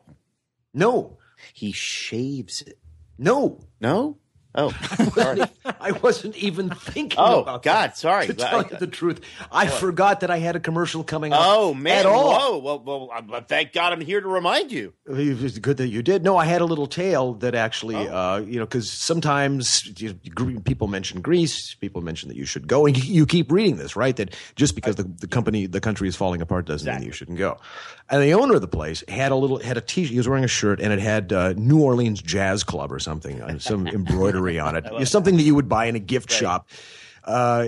No, he shaves it. No, no. Oh, *laughs* sorry. I wasn't even thinking oh, about God, that, sorry. To tell I, you the truth, I what? forgot that I had a commercial coming up. Oh man! At all. Whoa! Well, well, well, thank God I'm here to remind you. It's good that you did. No, I had a little tale that actually, oh. uh, you know, because sometimes you, people mention Greece, people mention that you should go, and you, keep reading this, right? That just because the, the company, the country is falling apart doesn't exactly. mean you shouldn't go. And the owner of the place had a little, had a t-shirt. He was wearing a shirt, and it had uh, New Orleans Jazz Club or something, uh, some *laughs* embroidery on it. *laughs* something that you would buy in a gift right. shop. Uh,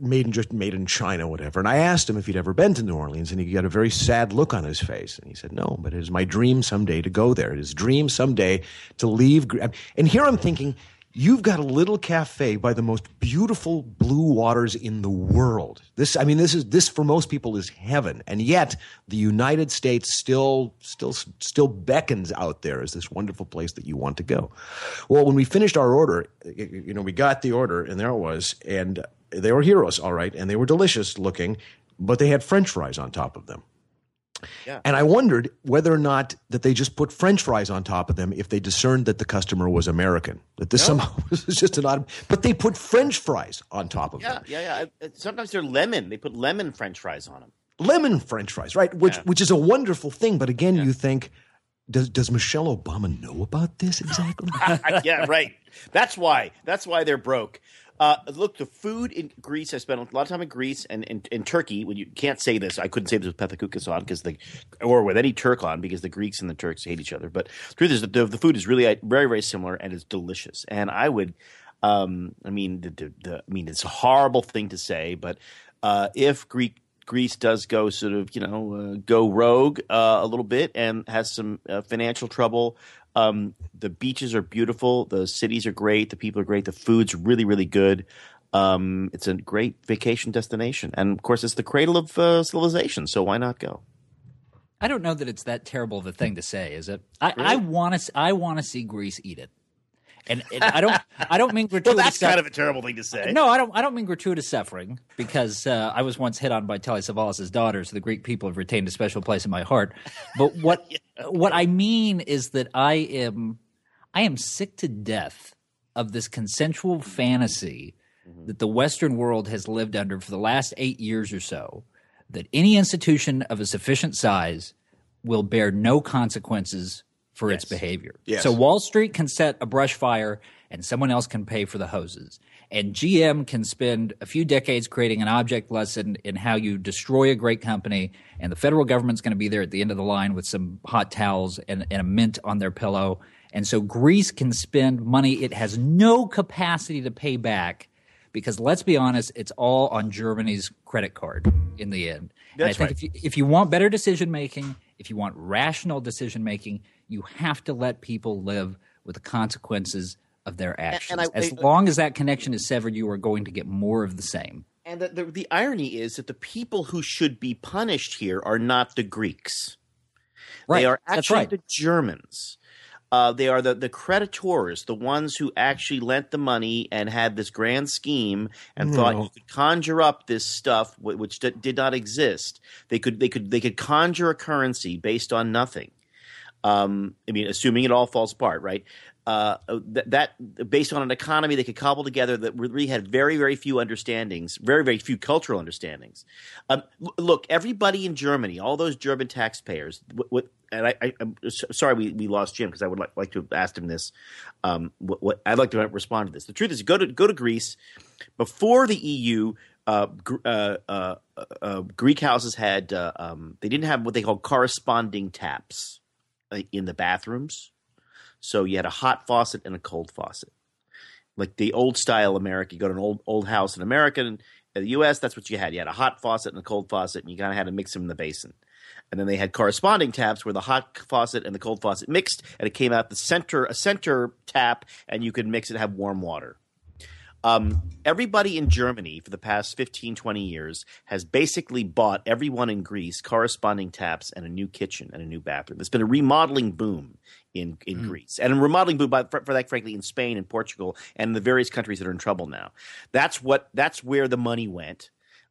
made in just made in China, whatever. And I asked him if he'd ever been to New Orleans, and he got a very sad look on his face. And he said, "No, but it is my dream someday to go there. It is dream someday to leave." And here I'm thinking, You've got a little cafe by the most beautiful blue waters in the world. This, I mean, this is this for most people is heaven, and yet the United States still, still, still beckons out there as this wonderful place that you want to go. Well, when we finished our order, you know, we got the order, and there it was, and they were heroes, all right, and they were delicious looking, but they had French fries on top of them. Yeah. And I wondered whether or not that they just put French fries on top of them if they discerned that the customer was American. That this no. somehow *laughs* was just an odd. But they put French fries on top of yeah, them. Yeah, yeah, yeah. Sometimes they're lemon. They put lemon French fries on them. Lemon French fries, right? Which yeah. which is a wonderful thing. But again, yeah. you think. Does, does Michelle Obama know about this exactly? *laughs* yeah, right. That's why. That's why they're broke. Uh, look, the food in Greece. I spent a lot of time in Greece and in Turkey. When you can't say this, I couldn't say this with Pethokoukis on because the, or with any Turk on because the Greeks and the Turks hate each other. But the truth is that the, the food is really very very similar and it's delicious. And I would, um, I mean, the, the, the, I mean, it's a horrible thing to say, but uh, if Greek Greece does go sort of, you know, uh, go rogue uh, a little bit and has some uh, financial trouble. Um, the beaches are beautiful. The cities are great. The people are great. The food's really, really good. Um, it's a great vacation destination, and of course, it's the cradle of uh, civilization. So why not go? I don't know that it's that terrible of a thing to say, is it? I, I want to. I want to see Greece eat it, and, and I don't. I don't mean gratuitous. *laughs* Well, that's kind of a terrible thing to say. No, I don't. I don't mean gratuitous suffering because uh, I was once hit on by Telly Savalas' daughter, so the Greek people have retained a special place in my heart. But what *laughs* what I mean is that I am I am sick to death of this consensual fantasy that the Western world has lived under for the last eight years or so. That any institution of a sufficient size will bear no consequences for its behavior. Yes. So Wall Street can set a brush fire and someone else can pay for the hoses. And GM can spend a few decades creating an object lesson in how you destroy a great company. And the federal government's going to be there at the end of the line with some hot towels and, and a mint on their pillow. And so Greece can spend money it has no capacity to pay back because let's be honest, it's all on Germany's credit card in the end. and I That's think right. if you, if you want better decision making, if you want rational decision making, you have to let people live with the consequences of their actions. I- as I- long as that connection is severed, you are going to get more of the same. And the, the, the irony is that the people who should be punished here are not the Greeks. Right. They are actually right. the Germans. Uh, they are the, the creditors, the ones who actually lent the money and had this grand scheme and thought you could conjure up this stuff wh- which d- did not exist. They could they could they could conjure a currency based on nothing. Um, I mean, assuming it all falls apart, right? Uh, th- that based on an economy they could cobble together that really had very, very few understandings, very, very few cultural understandings. Um, look, everybody in Germany, all those German taxpayers, what, what and I, I, I'm sorry we, we lost Jim because I would like, like to have asked him this. Um, what, what I'd like to respond to this. The truth is, go to go to Greece before the EU. Uh, uh, uh, uh, uh, Greek houses had um, they didn't have what they called corresponding taps Uh, in the bathrooms. So you had a hot faucet and a cold faucet, like the old style America. You go to an old old house in America and in the U.S. That's what you had. You had a hot faucet and a cold faucet, and you kind of had to mix them in the basin. And then they had corresponding taps where the hot faucet and the cold faucet mixed, and it came out the center a center tap, and you could mix it have warm water. Um, everybody in Germany for the past 15, 20 years has basically bought everyone in Greece corresponding taps and a new kitchen and a new bathroom. There's been a remodeling boom in, in Greece and a remodeling boom, by, for, for that, frankly, in Spain and Portugal and the various countries that are in trouble now. That's what that's where the money went.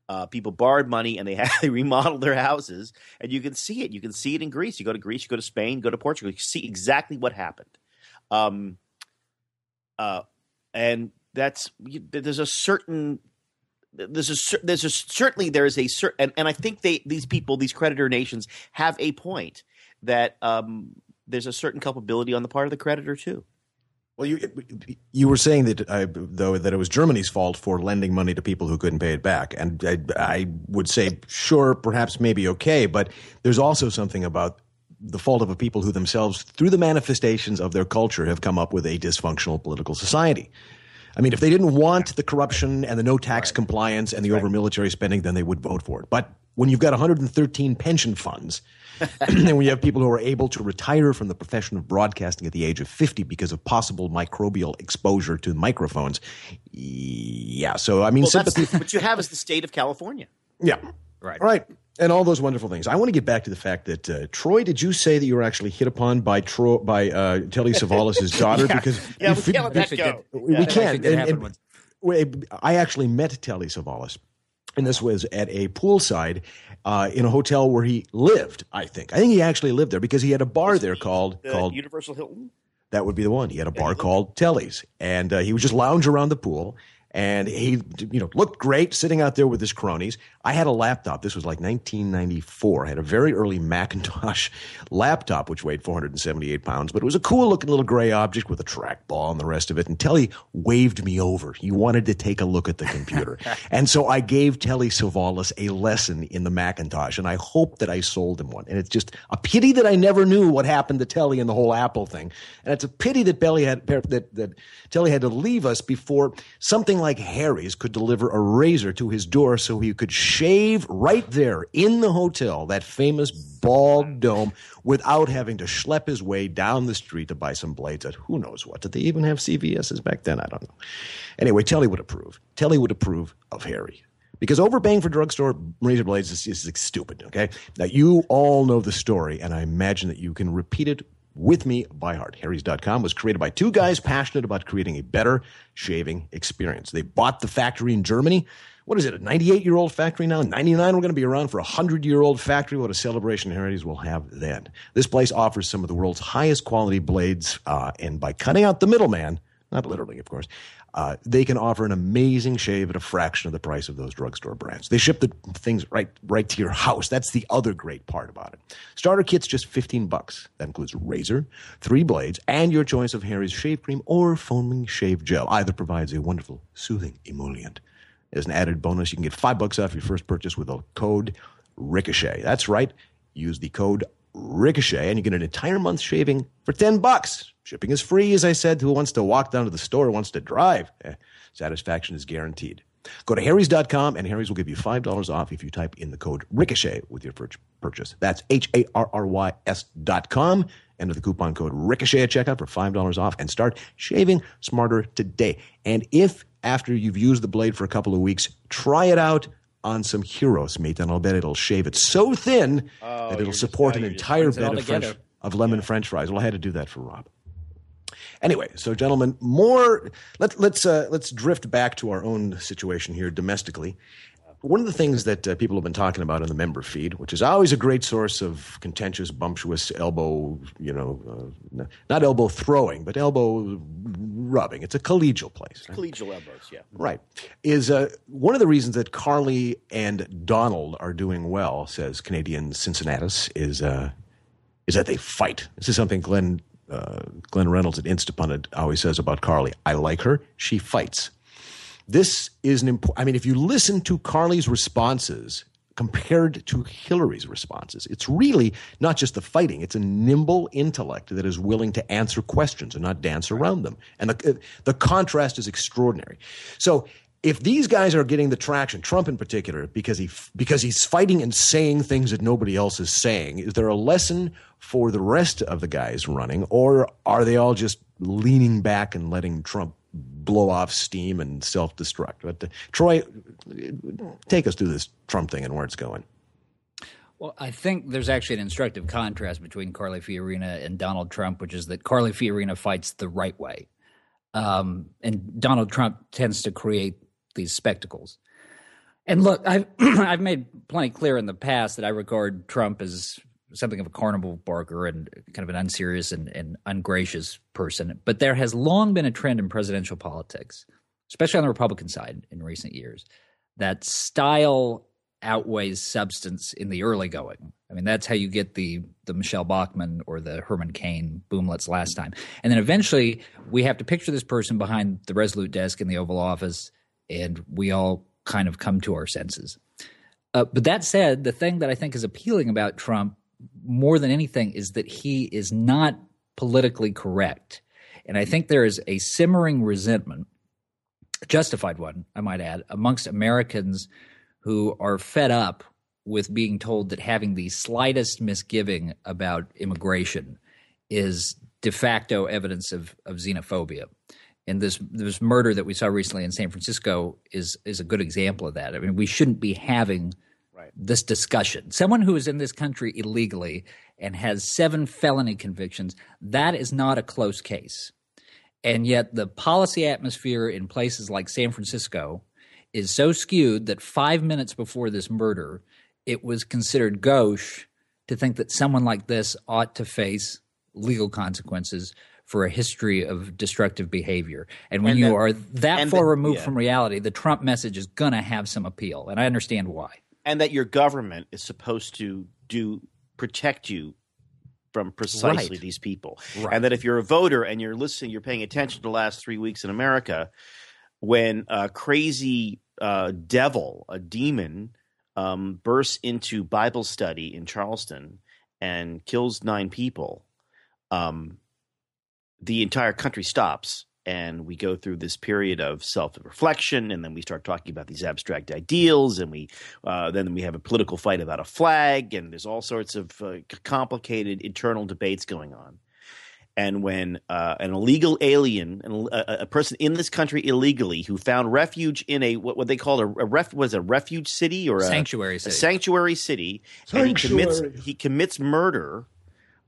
Uh, people borrowed money and they *laughs* had, they remodeled their houses, and you can see it. You can see it in Greece. You go to Greece, you go to Spain, go to Portugal. You see exactly what happened. Um, uh, and that's there's a certain there's a there's a certainly there is a certain and, and I think they these people these creditor nations have a point that um, there's a certain culpability on the part of the creditor too. Well, you you were saying that uh, though that it was Germany's fault for lending money to people who couldn't pay it back, and I, I would say sure, perhaps maybe okay, but there's also something about the fault of a people who themselves, through the manifestations of their culture, have come up with a dysfunctional political society. I mean, if they didn't want the corruption and the no tax compliance and the over military spending, then they would vote for it. But when you've got 113 pension funds, *clears throat* and when you have people who are able to retire from the profession of broadcasting at the age of 50 because of possible microbial exposure to microphones, yeah. So, I mean, Well, sympathy. what you have is the state of California. yeah. Right. Right. And all those wonderful things. I want to get back to the fact that uh, Troy, did you say that you were actually hit upon by Troy by uh, Telly *laughs* Savalas' daughter? Because Yeah, you we can't let that go. did. we That actually can't. And- and- I actually met Telly Savalas, and this was at a poolside uh, in a hotel where he lived. I think. I think he actually lived there because he had a bar there called The called Universal Hilton. that would be the one. He had a bar called Telly's, and uh, he would just lounge around the pool. And he, you know, looked great sitting out there with his cronies. I had a laptop. This was like 1994. I had a very early *laughs* Macintosh laptop, which weighed 478 pounds, but it was a cool looking little gray object with a trackball and the rest of it. And Telly waved me over. He wanted to take a look at the computer. *laughs* and so I gave Telly Savalas a lesson in the Macintosh, and I hope that I sold him one. And it's just a pity that I never knew what happened to Telly and the whole Apple thing. And it's a pity that Belly had that that Telly had to leave us before something like Harry's could deliver a razor to his door so he could shave right there in the hotel, that famous bald dome, without having to schlep his way down the street to buy some blades at who knows what. Did they even have CVS's back then? I don't know. Anyway, Telly would approve. Telly would approve of Harry. Because overpaying for drugstore razor blades is, is stupid, okay? Now, you all know the story, and I imagine that you can repeat it with me by heart. Harry's.com was created by two guys passionate about creating a better shaving experience. They bought the factory in Germany. What is it, a 98 year old factory now? 99, we're going to be around for a 100 year old factory. What a celebration Harry's will have then. This place offers some of the world's highest quality blades, uh, and by cutting out the middleman, not literally, of course, uh, they can offer an amazing shave at a fraction of the price of those drugstore brands. They ship the things right right to your house. That's the other great part about it. Starter kit's just 15 bucks. That includes a razor, three blades, and your choice of Harry's shave cream or foaming shave gel. Either provides a wonderful, soothing emollient. As an added bonus, you can get five bucks off your first purchase with a code Ricochet. That's right. Use the code Ricochet, and you get an entire month shaving for 10 bucks. Shipping is free, as I said. Who wants to walk down to the store, wants to drive? Eh, satisfaction is guaranteed. Go to Harry's.com, and Harry's will give you $5 off if you type in the code Ricochet with your purchase. That's H A R R Y S.com. Enter the coupon code Ricochet at checkout for $5 off and start shaving smarter today. And if after you've used the blade for a couple of weeks, try it out on some Heroes meat, and I'll bet it'll shave it so thin Oh, that it'll you're just- support an entire bed of, French, of lemon French fries. Well, I had to do that for Rob. Anyway, so gentlemen, more let, let's uh, let's drift back to our own situation here domestically. One of the things that uh, people have been talking about in the member feed, which is always a great source of contentious, bumptious elbow, you know, uh, not elbow throwing, but elbow rubbing. It's a collegial place. right? Collegial elbows, yeah. Right. Is uh, one of the reasons that Carly and Donald are doing well, says Canadian Cincinnatus, is uh, is that they fight. This is something Glenn uh, Glenn Reynolds at Instapundit always says about Carly. I like her. She fights. This is an important. I mean, if you listen to Carly's responses compared to Hillary's responses, it's really not just the fighting. It's a nimble intellect that is willing to answer questions and not dance around them. And the uh, the contrast is extraordinary. So. If these guys are getting the traction, Trump in particular, because he because he's fighting and saying things that nobody else is saying, is there a lesson for the rest of the guys running, or are they all just leaning back and letting Trump blow off steam and self destruct. But uh, Troy, take us through this Trump thing and where it's going. Well, I think there's actually an instructive contrast between Carly Fiorina and Donald Trump, which is that Carly Fiorina fights the right way. Um, and Donald Trump tends to create these spectacles. And look, I've *clears throat* I've made plenty clear in the past that I regard Trump as something of a carnival barker and kind of an unserious and, and ungracious person. But there has long been a trend in presidential politics, especially on the Republican side in recent years, that style outweighs substance in the early going. I mean, that's how you get the the Michele Bachmann or the Herman Cain boomlets last time. And then eventually we have to picture this person behind the resolute desk in the Oval Office, and we all kind of come to our senses. Uh, but that said, the thing that I think is appealing about Trump more than anything is that he is not politically correct. And I think there is a simmering resentment, justified one, I might add, amongst Americans who are fed up with being told that having the slightest misgiving about immigration is de facto evidence of, of xenophobia. And this this murder that we saw recently in San Francisco is is a good example of that. I mean, we shouldn't be having this discussion. Someone who is in this country illegally and has seven felony convictions, that is not a close case. And yet, the policy atmosphere in places like San Francisco is so skewed that five minutes before this murder, it was considered gauche to think that someone like this ought to face legal consequences for a history of destructive behavior. And when And you are that far that- removed yeah. from reality, the Trump message is going to have some appeal. And I understand why. And that your government is supposed to do protect you from precisely Right. these people Right. and that if you're a voter and you're listening you're paying attention to the last three weeks in america when a crazy uh, devil a demon um, bursts into bible study in charleston and kills nine people um, the entire country stops and we go through this period of self-reflection, and then we start talking about these abstract ideals, and we uh, then we have a political fight about a flag, and there's all sorts of uh, complicated internal debates going on. And when uh, an illegal alien, a, a, person in this country illegally, who found refuge in a what, what they call a, a ref was a refuge city or a sanctuary city, a sanctuary city, Sanctuary. and he commits he commits murder,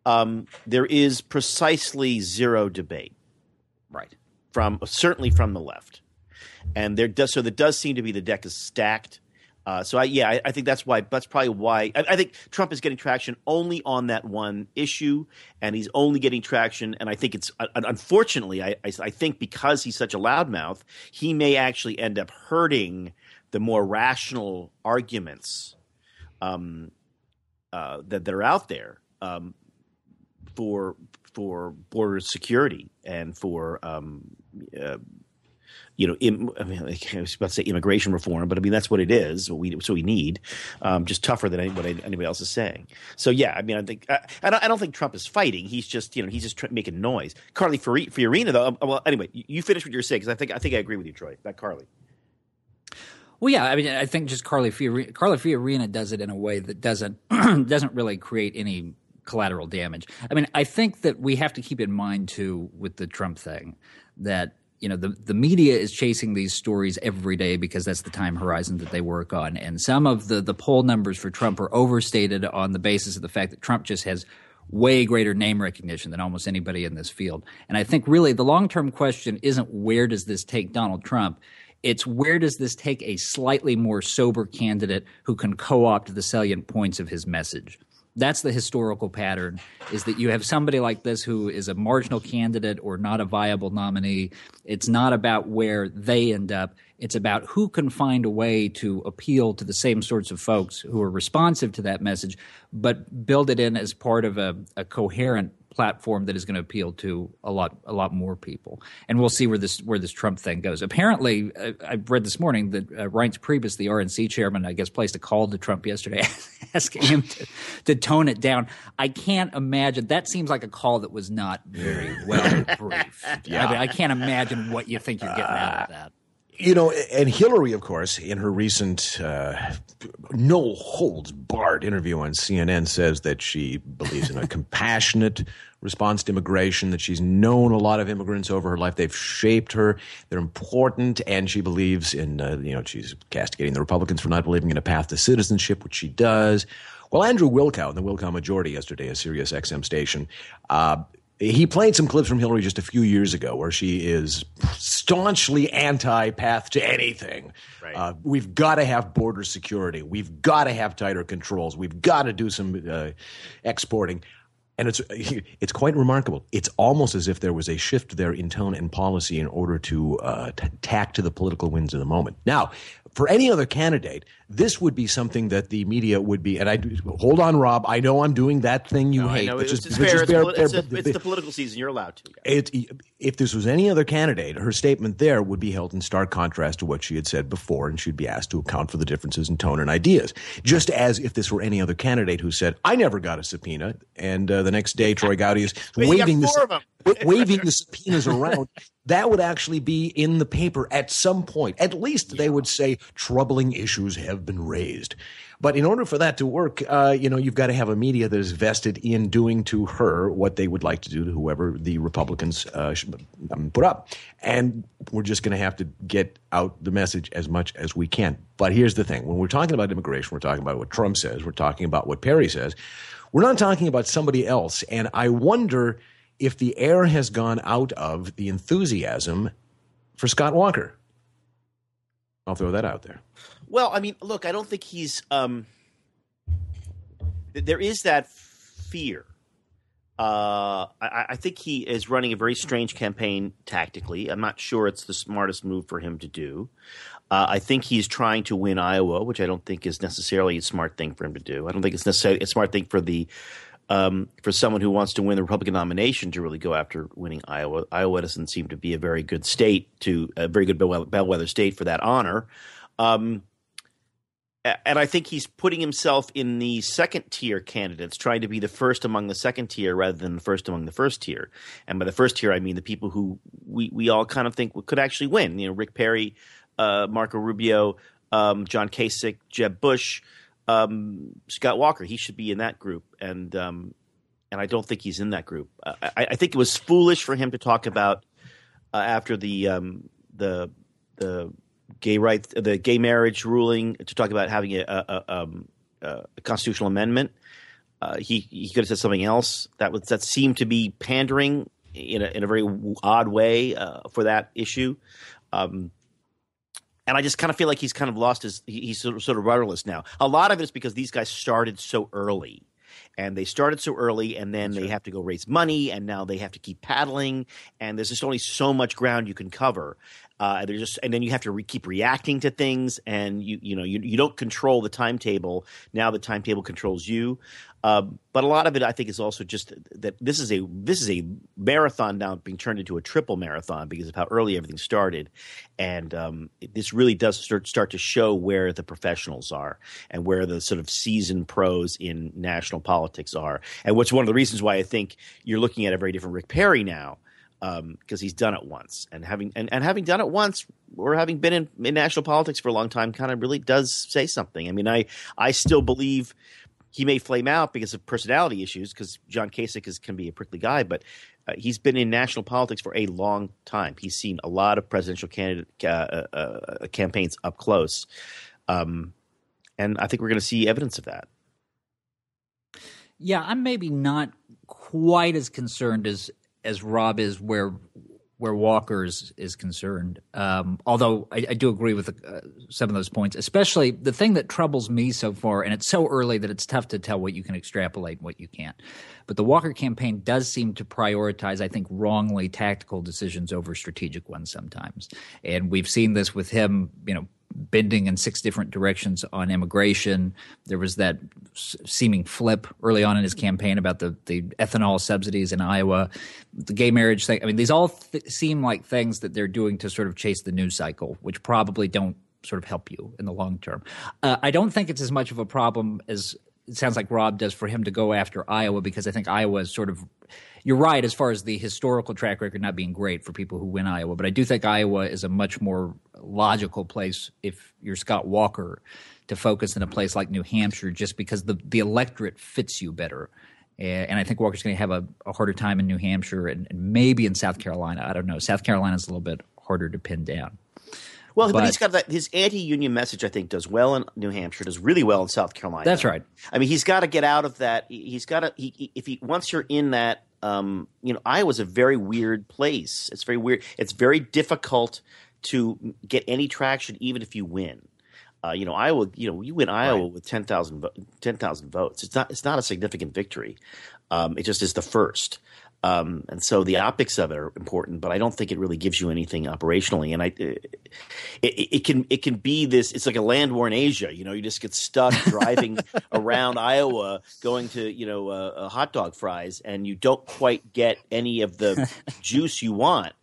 um, there is precisely zero debate, right? From certainly from the left, and there does so there does seem to be the deck is stacked. Uh, so I, yeah, I, I, think that's why. That's probably why. I, I, think Trump is getting traction only on that one issue, and he's only getting traction. And I think it's uh, unfortunately, I, I, think because he's such a loudmouth, he may actually end up hurting the more rational arguments um, uh, that that are out there um, for for border security and for um, uh, you know, Im, I mean, I was about to say immigration reform, but I mean that's what it is. What we what we need, um, just tougher than what anybody else is saying. So yeah, I mean, I think I, I, don't, I don't think Trump is fighting. He's just you know he's just tr- making noise. Carly Fiorina though. Um, well, anyway, you, you finish what you're saying because I think I think I agree with you, Troy. That Carly. Well, yeah, I mean, I think just Carly Fiorina, Carly Fiorina does it in a way that doesn't *clears throat* doesn't really create any collateral damage. I mean, I think that we have to keep in mind too with the Trump thing that you know the the media is chasing these stories every day because that's the time horizon that they work on. And some of the the poll numbers for Trump are overstated on the basis of the fact that Trump just has way greater name recognition than almost anybody in this field. And i think really the long-term question isn't where does this take Donald Trump? It's where does this take a slightly more sober candidate who can co-opt the salient points of his message that's the historical pattern is that you have somebody like this who is a marginal candidate or not a viable nominee. It's not about where they end up. It's about who can find a way to appeal to the same sorts of folks who are responsive to that message but build it in as part of a, a coherent platform that is going to appeal to a lot a lot more people. And we'll see where this where this Trump thing goes. Apparently, uh, I read this morning that uh, Reince Priebus, the RNC chairman, I guess placed a call to Trump yesterday *laughs* asking him to, to tone it down. I can't imagine that seems like a call that was not very well *laughs* briefed. yeah. I, mean, I can't imagine what you think you're getting out of that you know, and Hillary, of course, in her recent uh, no holds barred interview on CNN, says that she believes in a *laughs* compassionate response to immigration, that she's known a lot of immigrants over her life. They've shaped her, they're important, and she believes in, uh, you know, she's castigating the Republicans for not believing in a path to citizenship, which she does. Well, Andrew Wilkow, the Wilkow Majority yesterday, a Sirius XM station, uh, he played some clips from Hillary just a few years ago where she is staunchly anti path to anything. Right. Uh, we've got to have border security. We've got to have tighter controls. We've got to do some uh, exporting. And it's *laughs* it's quite remarkable. It's almost as if there was a shift there in tone and policy in order to uh, t- tack to the political winds of the moment. Now, for any other candidate, this would be something that the media would be. And I hold on, Rob. I know I'm doing that thing you no, hate. It's, just, it's, fair. It's, bear, it's, a, it's, the political season. You're allowed to. It, if this was any other candidate, her statement there would be held in stark contrast to what she had said before, and she'd be asked to account for the differences in tone and ideas. Just as if this were any other candidate who said, "I never got a subpoena," and uh, the next day Trey Gowdy is *laughs* waving the *laughs* waving the subpoenas around that would actually be in the paper at some point. At least yeah. they would say troubling issues have been raised. But in order for that to work, uh, you know, you've got to have a media that is vested in doing to her what they would like to do to whoever the Republicans uh, um, put up. And we're just going to have to get out the message as much as we can. But here's the thing when we're talking about immigration, we're talking about what Trump says, we're talking about what Perry says. We're not talking about somebody else. And I wonder if the air has gone out of the enthusiasm for Scott Walker. I'll throw that out there. Well, I mean, look, I don't think he's. Um, there is that fear. Uh, I, I, think he is running a very strange campaign tactically. I'm not sure it's the smartest move for him to do. Uh, I think he's trying to win Iowa, which I don't think is necessarily a smart thing for him to do. I don't think it's necessarily a smart thing for the um, for someone who wants to win the Republican nomination to really go after winning Iowa. Iowa doesn't seem to be a very good state to a very good bellwether state for that honor. Um, and I think he's putting himself in the second tier candidates, trying to be the first among the second tier rather than the first among the first tier. And by the first tier, I mean the people who we, we all kind of think could actually win. You know, Rick Perry, uh, Marco Rubio, um, John Kasich, Jeb Bush, um, Scott Walker. He should be in that group, and um, and I don't think he's in that group. Uh, I, I, think it was foolish for him to talk about uh, after the um, the the gay rights, the gay marriage ruling, to talk about having a, a, a, um, a constitutional amendment. Uh, he he could have said something else that was that seemed to be pandering in a in a very odd way uh, for that issue. Um, and I just kind of feel like he's kind of lost his he's sort of, sort of rudderless now. A lot of it is because these guys started so early and they started so early and then That's they right. have to go raise money and now they have to keep paddling and there's just only so much ground you can cover uh, they're just and then you have to re- keep reacting to things and you you know you, you don't control the timetable. Now the timetable controls you. Uh, but a lot of it, I think, is also just that this is a this is a marathon now being turned into a triple marathon because of how early everything started, and um, this really does start start to show where the professionals are and where the sort of seasoned pros in national politics are, and what's one of the reasons why I think you're looking at a very different Rick Perry now because um, he's done it once, and having and, and having done it once, or having been in, in national politics for a long time, kind of really does say something. I mean, I I still believe he may flame out because of personality issues, because John Kasich is, can be a prickly guy, but uh, he's been in national politics for a long time. He's seen a lot of presidential candidate uh, uh, uh campaigns up close, um, and I think we're going to see evidence of that. Yeah, I'm maybe not quite as concerned as as Rob is where where Walker's is concerned. Um, although I, I, do agree with the, uh, some of those points, especially the thing that troubles me so far, and it's so early that it's tough to tell what you can extrapolate and what you can't. But the Walker campaign does seem to prioritize, I think, wrongly tactical decisions over strategic ones sometimes. And we've seen this with him, you know, bending in six different directions on immigration. There was that seeming flip early on in his campaign about the, the ethanol subsidies in Iowa, the gay marriage thing. I mean, these all th- seem like things that they're doing to sort of chase the news cycle, which probably don't sort of help you in the long term. Uh, I don't think it's as much of a problem as it sounds like Rob does for him to go after Iowa because I think Iowa is sort of you're right as far as the historical track record not being great for people who win Iowa, but I do think Iowa is a much more logical place if you're Scott Walker to focus in a place like New Hampshire just because the the electorate fits you better. And I think Walker's going to have a, a, harder time in New Hampshire and, and maybe in South Carolina. I don't know. South Carolina is a little bit harder to pin down. Well, but, but, he's got that his anti-union message. I think does well in New Hampshire, does really well in South Carolina. That's right. I mean, he's got to get out of that. He's got to. He, if he once you're in that, um, you know, Iowa's a very weird place. It's very weird. It's very difficult to get any traction, even if you win. Uh, you know, Iowa. You know, you win Iowa right. with 10,000 10, votes. It's not. It's not a significant victory. Um, it just is the first. Um, and so the optics of it are important, but I don't think it really gives you anything operationally. And I, it, it, can it can be this. It's like a land war in Asia. You know, you just get stuck *laughs* driving around Iowa, going to you know uh, uh, hot dog fries, and you don't quite get any of the *laughs* juice you want.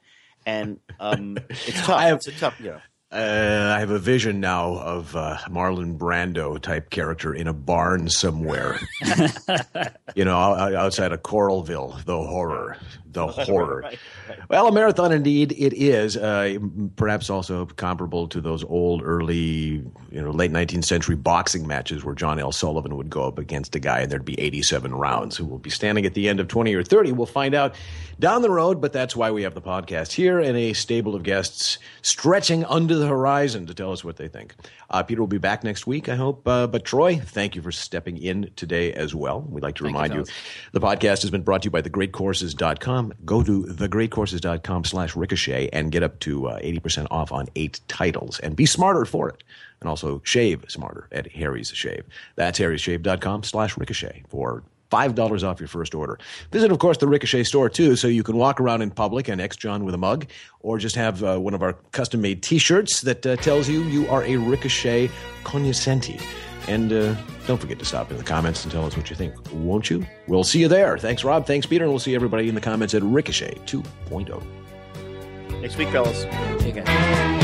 And um, it's tough. Have, it's a tough. You know. Uh, I have a vision now of uh, Marlon Brando type character in a barn somewhere. *laughs* you know, outside of Coralville, the horror, the *laughs* horror. right, right. Well, a marathon indeed it is. Uh, perhaps also comparable to those old, early, you know, late 19th century boxing matches where John L. Sullivan would go up against a guy and there'd be 87 rounds. Who will be standing at the end of 20 or 30? We'll find out down the road. But that's why we have the podcast here and a stable of guests stretching under the horizon to tell us what they think. Uh, Peter will be back next week, I hope. Uh, but Troy, thank you for stepping in today as well. We'd like to thank remind you, you, the podcast has been brought to you by thegreatcourses.com. Go to thegreatcourses.com slash ricochet and get up to uh, 80% off on eight titles and be smarter for it. And also shave smarter at Harry's Shave. That's harry'sshave.com slash ricochet for $5 off your first order. Visit, of course, the Ricochet store, too, so you can walk around in public and ex John with a mug, or just have uh, one of our custom made t shirts that uh, tells you you are a Ricochet cognoscenti. And uh, don't forget to stop in the comments and tell us what you think, won't you? We'll see you there. Thanks, Rob. Thanks, Peter. And we'll see everybody in the comments at Ricochet 2.0. Next week, fellas. See you guys.